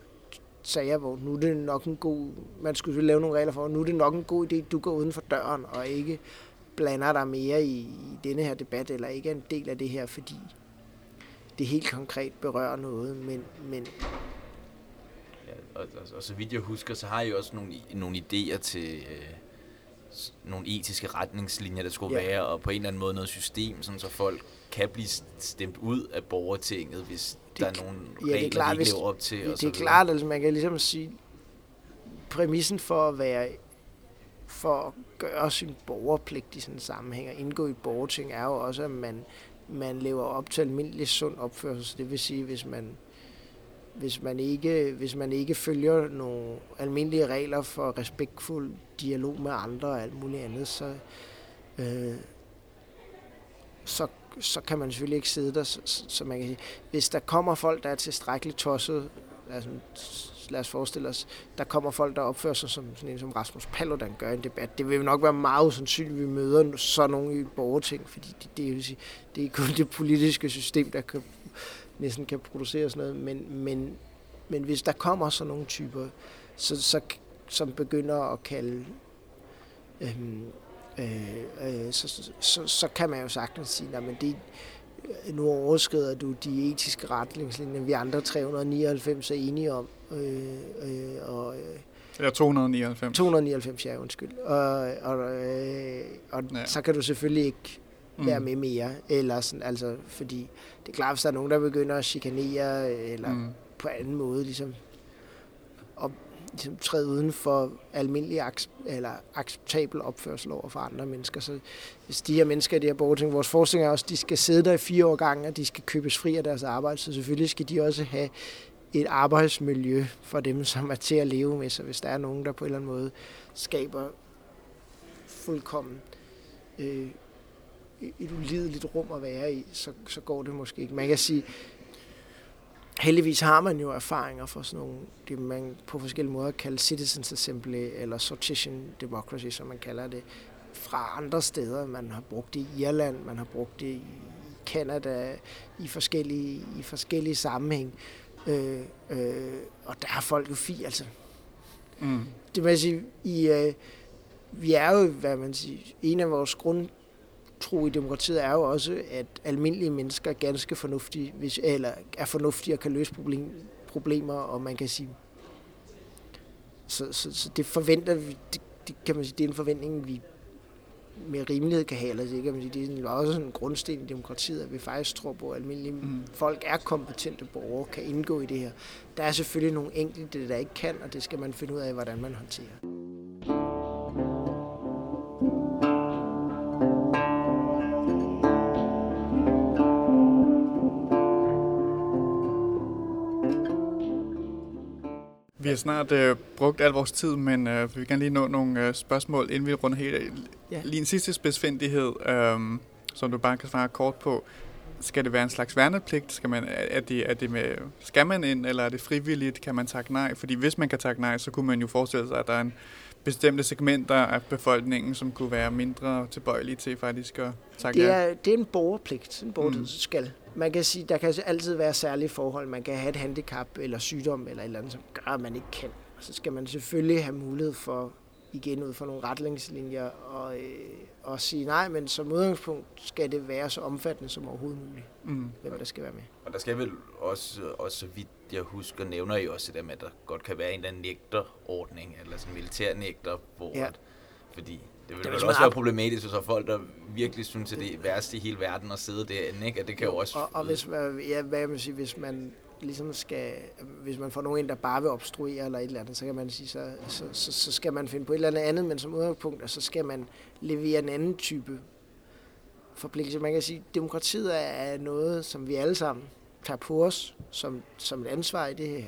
sager, hvor nu er det nok en god, man skulle lave nogle regler for, nu er det nok en god idé, du går uden for døren, og ikke blander dig mere i, i denne her debat, eller ikke er en del af det her, fordi det helt konkret berører noget, men, men Ja, og, og, og så vidt jeg husker, så har I også nogle, nogle idéer til øh, nogle etiske retningslinjer, der skulle Ja. være, og på en eller anden måde noget system, sådan så folk kan blive stemt ud af borgertinget, hvis Det der er nogle ja, det er regler, klart, de ikke lever op til. og det så er videre. klart, altså man kan ligesom sige, præmissen for at være for at gøre sin borgerpligt i sådan en sammenhæng og indgå i borgerting, er jo også, at man, man lever op til almindelig sund opførsel. Det vil sige, hvis man, hvis man, ikke, hvis man ikke følger nogle almindelige regler for respektfuld dialog med andre og alt muligt andet, så, øh, så, så kan man selvfølgelig ikke sidde der. Så, så- man kan sige, hvis der kommer folk, der er tilstrækkeligt tosset, altså, lad os forestille os, der kommer folk, der opfører sig som sådan en som Rasmus Paludan gør i en debat. Det vil nok være meget usandsynligt, at vi møder sådan nogen i borgerting, fordi det, det, vil sige, det er kun det politiske system, der kan, næsten kan producere sådan noget. Men, men, men hvis der kommer sådan nogle typer, så, så, som begynder at kalde øhm, øh, øh, så, så, så, så kan man jo sagtens sige, at det, nu overskrider du de etiske retningslinjer, vi andre 399 er enige om. Øh, øh, og, øh, Eller 299. 299, ja, undskyld. Og, og, øh, og ja. så kan du selvfølgelig ikke være med mere. Eller sådan, altså, fordi det er klart, hvis der er nogen, der begynder at chikanere, eller mm. Mm. på anden måde, ligesom, og ligesom træde uden for almindelig eller acceptabel opførsel over for andre mennesker. Så hvis de her mennesker i det her borgerting, vores forskning er også, de skal sidde der i fire år gange, og de skal købes fri af deres arbejde, så selvfølgelig skal de også have et arbejdsmiljø for dem, som er til at leve med. Så hvis der er nogen, der på en eller anden måde skaber fuldkommen øh, et ulideligt rum at være i, så, så går det måske ikke. Man kan sige, heldigvis har man jo erfaringer for sådan nogle, det man på forskellige måder kalder citizens assembly, eller sortition democracy, som man kalder det, fra andre steder. Man har brugt det i Irland, man har brugt det i Kanada, i forskellige, i forskellige sammenhæng. Øh, øh, og der er folk jo fi, altså Mm. det vil sige, i, øh, vi er jo, hvad man siger, en af vores grundtro i demokratiet er jo også, at almindelige mennesker er ganske fornuftige, hvis, eller er fornuftige og kan løse problem, problemer, og man kan sige, så, så, så det forventer vi, det, det, kan man sige, det er en forventning, vi med rimelighed kan have, eller det, kan man sige, det er også sådan en grundsten i demokratiet, at vi faktisk tror på, at almindelige Mm. folk er kompetente borgere, kan indgå i det her. Der er selvfølgelig nogle enkelte, der ikke kan, og det skal man finde ud af, hvordan man håndterer. Vi har snart øh, brugt al vores tid, men øh, vi vil gerne lige nå nogle øh, spørgsmål, inden vi runder helt af. Ja. Lige en sidste spidsfindighed, øh, som du bare kan svare kort på. skal det være en slags værnepligt? Skal, man, er det, er det med, skal man ind, eller er det frivilligt? Kan man takke nej? Fordi hvis man kan takke nej, så kunne man jo forestille sig, at der er en bestemte segmenter af befolkningen, som kunne være mindre tilbøjelige til faktisk at takke det er, det er en borgerpligt, en borgerpligt mm. skal. Man kan sige, der kan altid være særlige forhold. Man kan have et handicap eller sygdom eller et eller andet, som gør, at man ikke kan. Så skal man selvfølgelig have mulighed for igen ud fra nogle retningslinjer og, øh, og sige nej, men som udgangspunkt skal det være så omfattende som overhovedet muligt, mm. hvem der skal være med. Og der skal vel også, også så vidt jeg husker, nævner I også det der med, at der godt kan være en eller anden nægterordning, eller sådan en militær nægter, hvor ja. at, fordi det vil det vel også være problematisk, hvis der er folk, der virkelig synes, at det er værst i hele verden at sidde derinde, ikke? At det kan jo, jo også... Og, og hvis man, ja, hvad jeg vil sige, hvis man ligesom skal, hvis man får nogen ind, der bare vil obstruere eller et eller andet, så kan man sige, så, så, så, så skal man finde på et eller andet andet, men som udgangspunkt, så skal man levere en anden type forpligtelse. Man kan sige, at demokratiet er noget, som vi alle sammen tager på os som, som et ansvar i det her.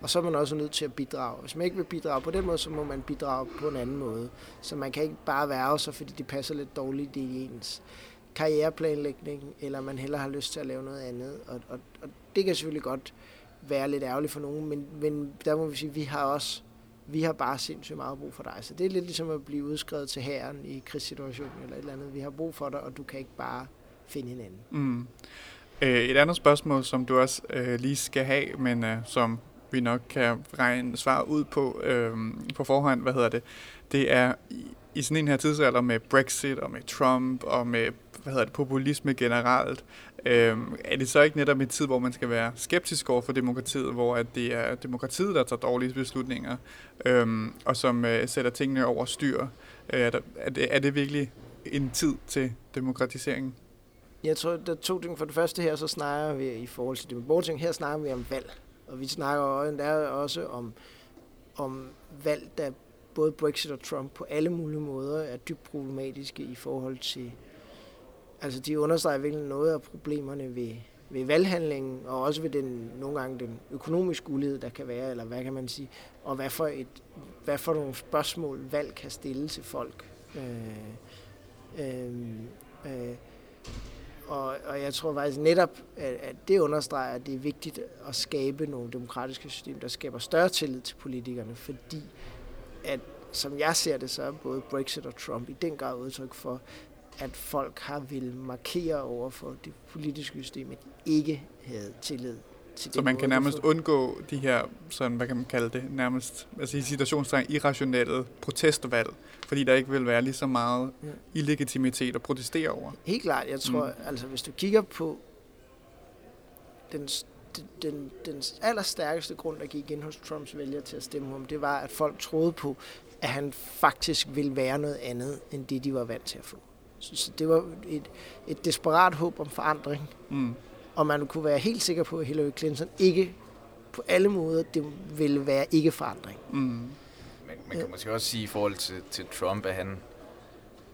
Og så er man også nødt til at bidrage. Hvis man ikke vil bidrage på den måde, så må man bidrage på en anden måde. Så man kan ikke bare være så, fordi det passer lidt dårligt i ens karriereplanlægning, eller man heller har lyst til at lave noget andet. Og, og, og det kan selvfølgelig godt være lidt ærgerligt for nogen, men, men der må vi sige, at vi har også vi har bare sindssygt meget brug for dig. Så det er lidt ligesom at blive udskrevet til herren i krigssituationen eller et eller andet. Vi har brug for dig, og du kan ikke bare finde hinanden. Mm. Øh, et andet spørgsmål, som du også øh, lige skal have, men øh, som vi nok kan regne svar ud på øh, på forhånd, hvad hedder det, det er i, i sådan en her tidsalder med Brexit og med Trump og med hvad hedder det, populisme generelt, øh, er det så ikke netop en tid, hvor man skal være skeptisk over for demokratiet, hvor at det er demokratiet, der tager dårlige beslutninger, øh, og som øh, sætter tingene over styr? Øh, er, det, er det virkelig en tid til demokratisering? Jeg tror, der er to ting. For det første her, så snakker vi i forhold til demokratisering, her snakker vi om valg. Og vi snakker også om, om valg, der både Brexit og Trump på alle mulige måder er dybt problematiske i forhold til Altså, de understreger virkelig noget af problemerne ved, ved valghandlingen, og også ved den, nogle gange den økonomiske ulighed, der kan være, eller hvad kan man sige, og hvad for, et, hvad for nogle spørgsmål valg kan stille til folk. Øh, øh, øh, og, og jeg tror faktisk netop, at, at det understreger, at det er vigtigt at skabe nogle demokratiske system, der skaber større tillid til politikerne, fordi at som jeg ser det, så er både Brexit og Trump i den grad udtryk for, at folk har vil markere over for det politiske system, at de ikke havde tillid til Så man kan nærmest undgå de her, sådan, hvad kan man kalde det, nærmest, altså i situationstegn, irrationelle protestvalg, fordi der ikke vil være lige så meget ja. illegitimitet at protestere over. Helt klart, jeg tror, mm. altså hvis du kigger på den, den, den allerstærkeste grund, der gik ind hos Trumps vælger til at stemme ham, det var, at folk troede på, at han faktisk ville være noget andet, end det, de var vant til at få. Så, det var et, et desperat håb om forandring. Mm. Og man kunne være helt sikker på, at Hillary Clinton ikke på alle måder, det ville være ikke forandring. Mm. Man, man kan måske også sige i forhold til, til Trump, at han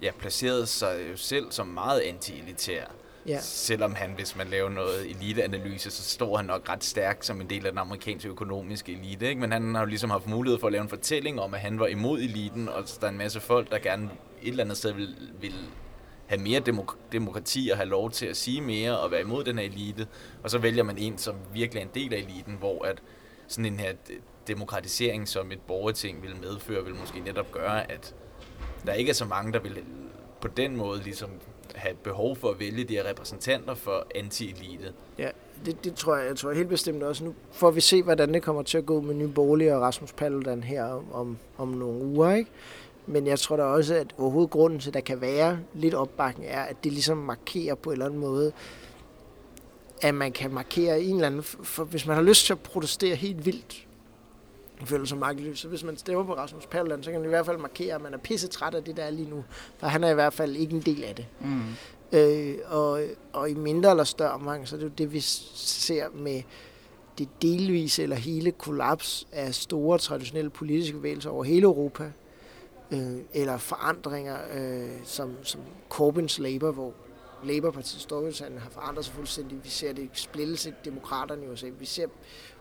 ja, placerede sig jo selv som meget anti-elitær. Ja. Selvom han, hvis man laver noget eliteanalyse, så står han nok ret stærk som en del af den amerikanske økonomiske elite. Ikke? Men han har jo ligesom haft mulighed for at lave en fortælling om, at han var imod eliten, og der er en masse folk, der gerne et eller andet sted vil, vil have mere demok- demokrati og have lov til at sige mere og være imod den her elite. Og så vælger man en, som virkelig er en del af eliten, hvor at sådan en her demokratisering, som et borgerting vil medføre, vil måske netop gøre, at der ikke er så mange, der vil på den måde ligesom have behov for at vælge de her repræsentanter for anti-elite. Ja, det, det tror jeg, jeg tror helt bestemt også. Nu får vi se, hvordan det kommer til at gå med Nye Borgerlige og Rasmus Paludan her om, om nogle uger. Ikke? Men jeg tror da også, at overhovedet grunden til, at der kan være lidt opbakning, er, at det ligesom markerer på en eller anden måde, at man kan markere en eller anden... For hvis man har lyst til at protestere helt vildt, føler sig magtløs, så hvis man stemmer på Rasmus Paludan, så kan man i hvert fald markere, at man er pisse træt af det, der er lige nu. For han er i hvert fald ikke en del af det. Mm. Øh, og, og i mindre eller større omfang, så er det jo det, vi ser med det delvise eller hele kollaps af store traditionelle politiske bevægelser over hele Europa, øh, eller forandringer øh, som, som Corbyns Labour, hvor Labour-partiet Storbritannien har forandret sig fuldstændig. Vi ser det splittelse i demokraterne i USA. Vi ser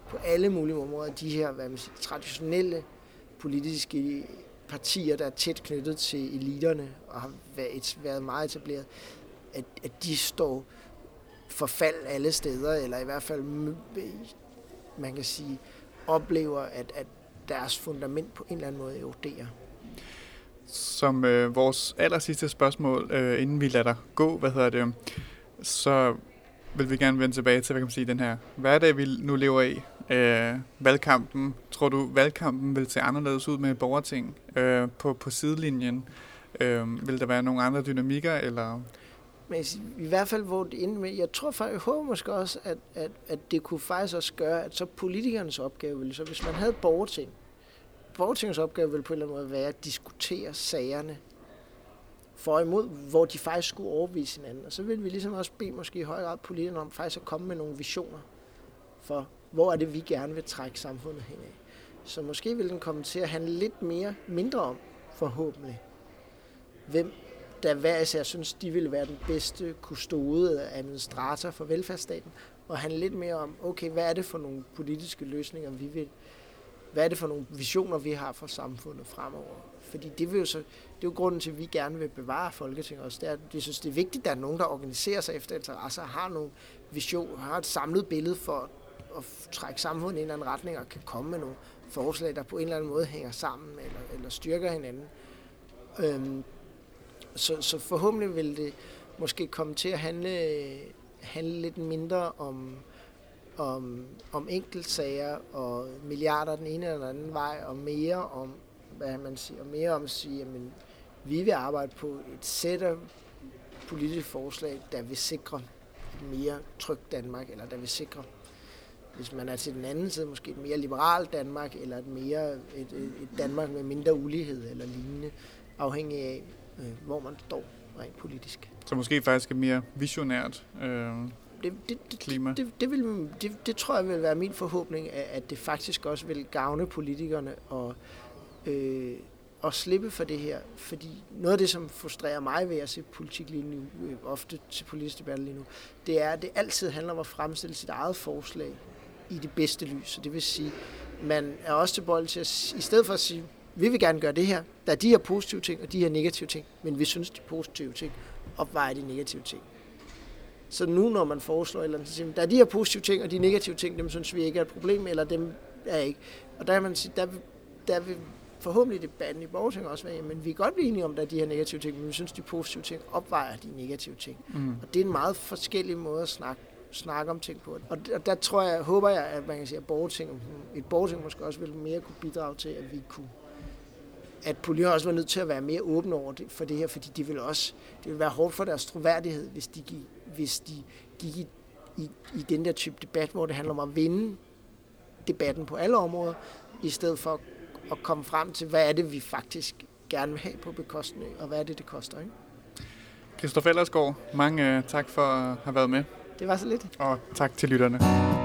på alle mulige områder de her hvad man siger, traditionelle politiske partier, der er tæt knyttet til eliterne og har været, været meget etableret, at, at de står forfald alle steder, eller i hvert fald, man kan sige, oplever, at, at deres fundament på en eller anden måde eroderer. Som øh, vores aller sidste spørgsmål, øh, inden vi lader dig gå, hvad hedder det, så vil vi gerne vende tilbage til, hvad kan man sige, den her hverdag, vi nu lever i. Øh, valgkampen. Tror du, valgkampen vil se anderledes ud med borgerting øh, på, på sidelinjen? Øh, vil der være nogle andre dynamikker, eller men i hvert fald, hvor det ender med, jeg tror faktisk, jeg håber måske også, at, at, at det kunne faktisk også gøre, at så politikernes opgave ville, så hvis man havde borgerting, borgertingets opgave vil på en eller anden måde være at diskutere sagerne for og imod, hvor de faktisk skulle overbevise hinanden. Og så vil vi ligesom også bede måske i høj grad politikerne om faktisk at komme med nogle visioner for, hvor er det, vi gerne vil trække samfundet hen af. Så måske vil den komme til at handle lidt mere, mindre om, forhåbentlig, hvem der hver især synes, de ville være den bedste kustode administrator for velfærdsstaten, og handle lidt mere om, okay, hvad er det for nogle politiske løsninger, vi vil, hvad er det for nogle visioner, vi har for samfundet fremover. Fordi det, vil jo så, det er jo grunden til, at vi gerne vil bevare Folketinget også. Det er, vi synes, det er vigtigt, at der er nogen, der organiserer sig efter interesser, har nogle visioner, har et samlet billede for at trække samfundet i en eller anden retning, og kan komme med nogle forslag, der på en eller anden måde hænger sammen, eller, eller styrker hinanden. Øhm, så, så forhåbentlig vil det måske komme til at handle, handle lidt mindre om, om, om enkeltsager og milliarder den ene eller den anden vej, og mere om, hvad man siger, og mere om at sige, at vi vil arbejde på et sæt af politiske forslag, der vil sikre et mere trygt Danmark, eller der vil sikre, hvis man er til den anden side, måske et mere liberalt Danmark, eller et mere et, et, et Danmark med mindre ulighed eller lignende, afhængig af, øh, hvor man står rent politisk. Så måske faktisk et mere visionært øh, det, det, det, klima? Det, det, vil, det, det tror jeg vil være min forhåbning, at det faktisk også vil gavne politikerne og, øh, og slippe for det her. Fordi noget af det, som frustrerer mig ved at se politik lige nu, øh, ofte til politisk debat lige nu, det er, at det altid handler om at fremstille sit eget forslag i det bedste lys. Så det vil sige, man er også tilbøjelig til at, i stedet for at sige, vi vil gerne gøre det her. Der er de her positive ting og de her negative ting, men vi synes, de positive ting opvejer de negative ting. Så nu, når man foreslår et eller andet, så siger man, der er de her positive ting, og de negative ting, dem synes vi ikke er et problem, eller dem er ikke. Og der, man sige, der, der vil forhåbentlig debatten i borgertinget også være, men vi kan godt blive enige om, at der er de her negative ting, men vi synes, de positive ting opvejer de negative ting. Mm. Og det er en meget forskellig måde at snakke, snakke om ting på. Og der, der tror jeg, håber jeg, at man kan sige, at borgerting, et borgerting måske også vil mere kunne bidrage til, at vi kunne at politikerne også var nødt til at være mere åbne over det, for det her, fordi det ville også det ville være hårdt for deres troværdighed, hvis de gik, hvis de gik i, i, i den der type debat, hvor det handler om at vinde debatten på alle områder, i stedet for at komme frem til, hvad er det, vi faktisk gerne vil have på bekostning, og hvad er det, det koster. Ikke? Christoffer Ellersgaard, mange tak for at have været med. Det var så lidt. Og tak til lytterne.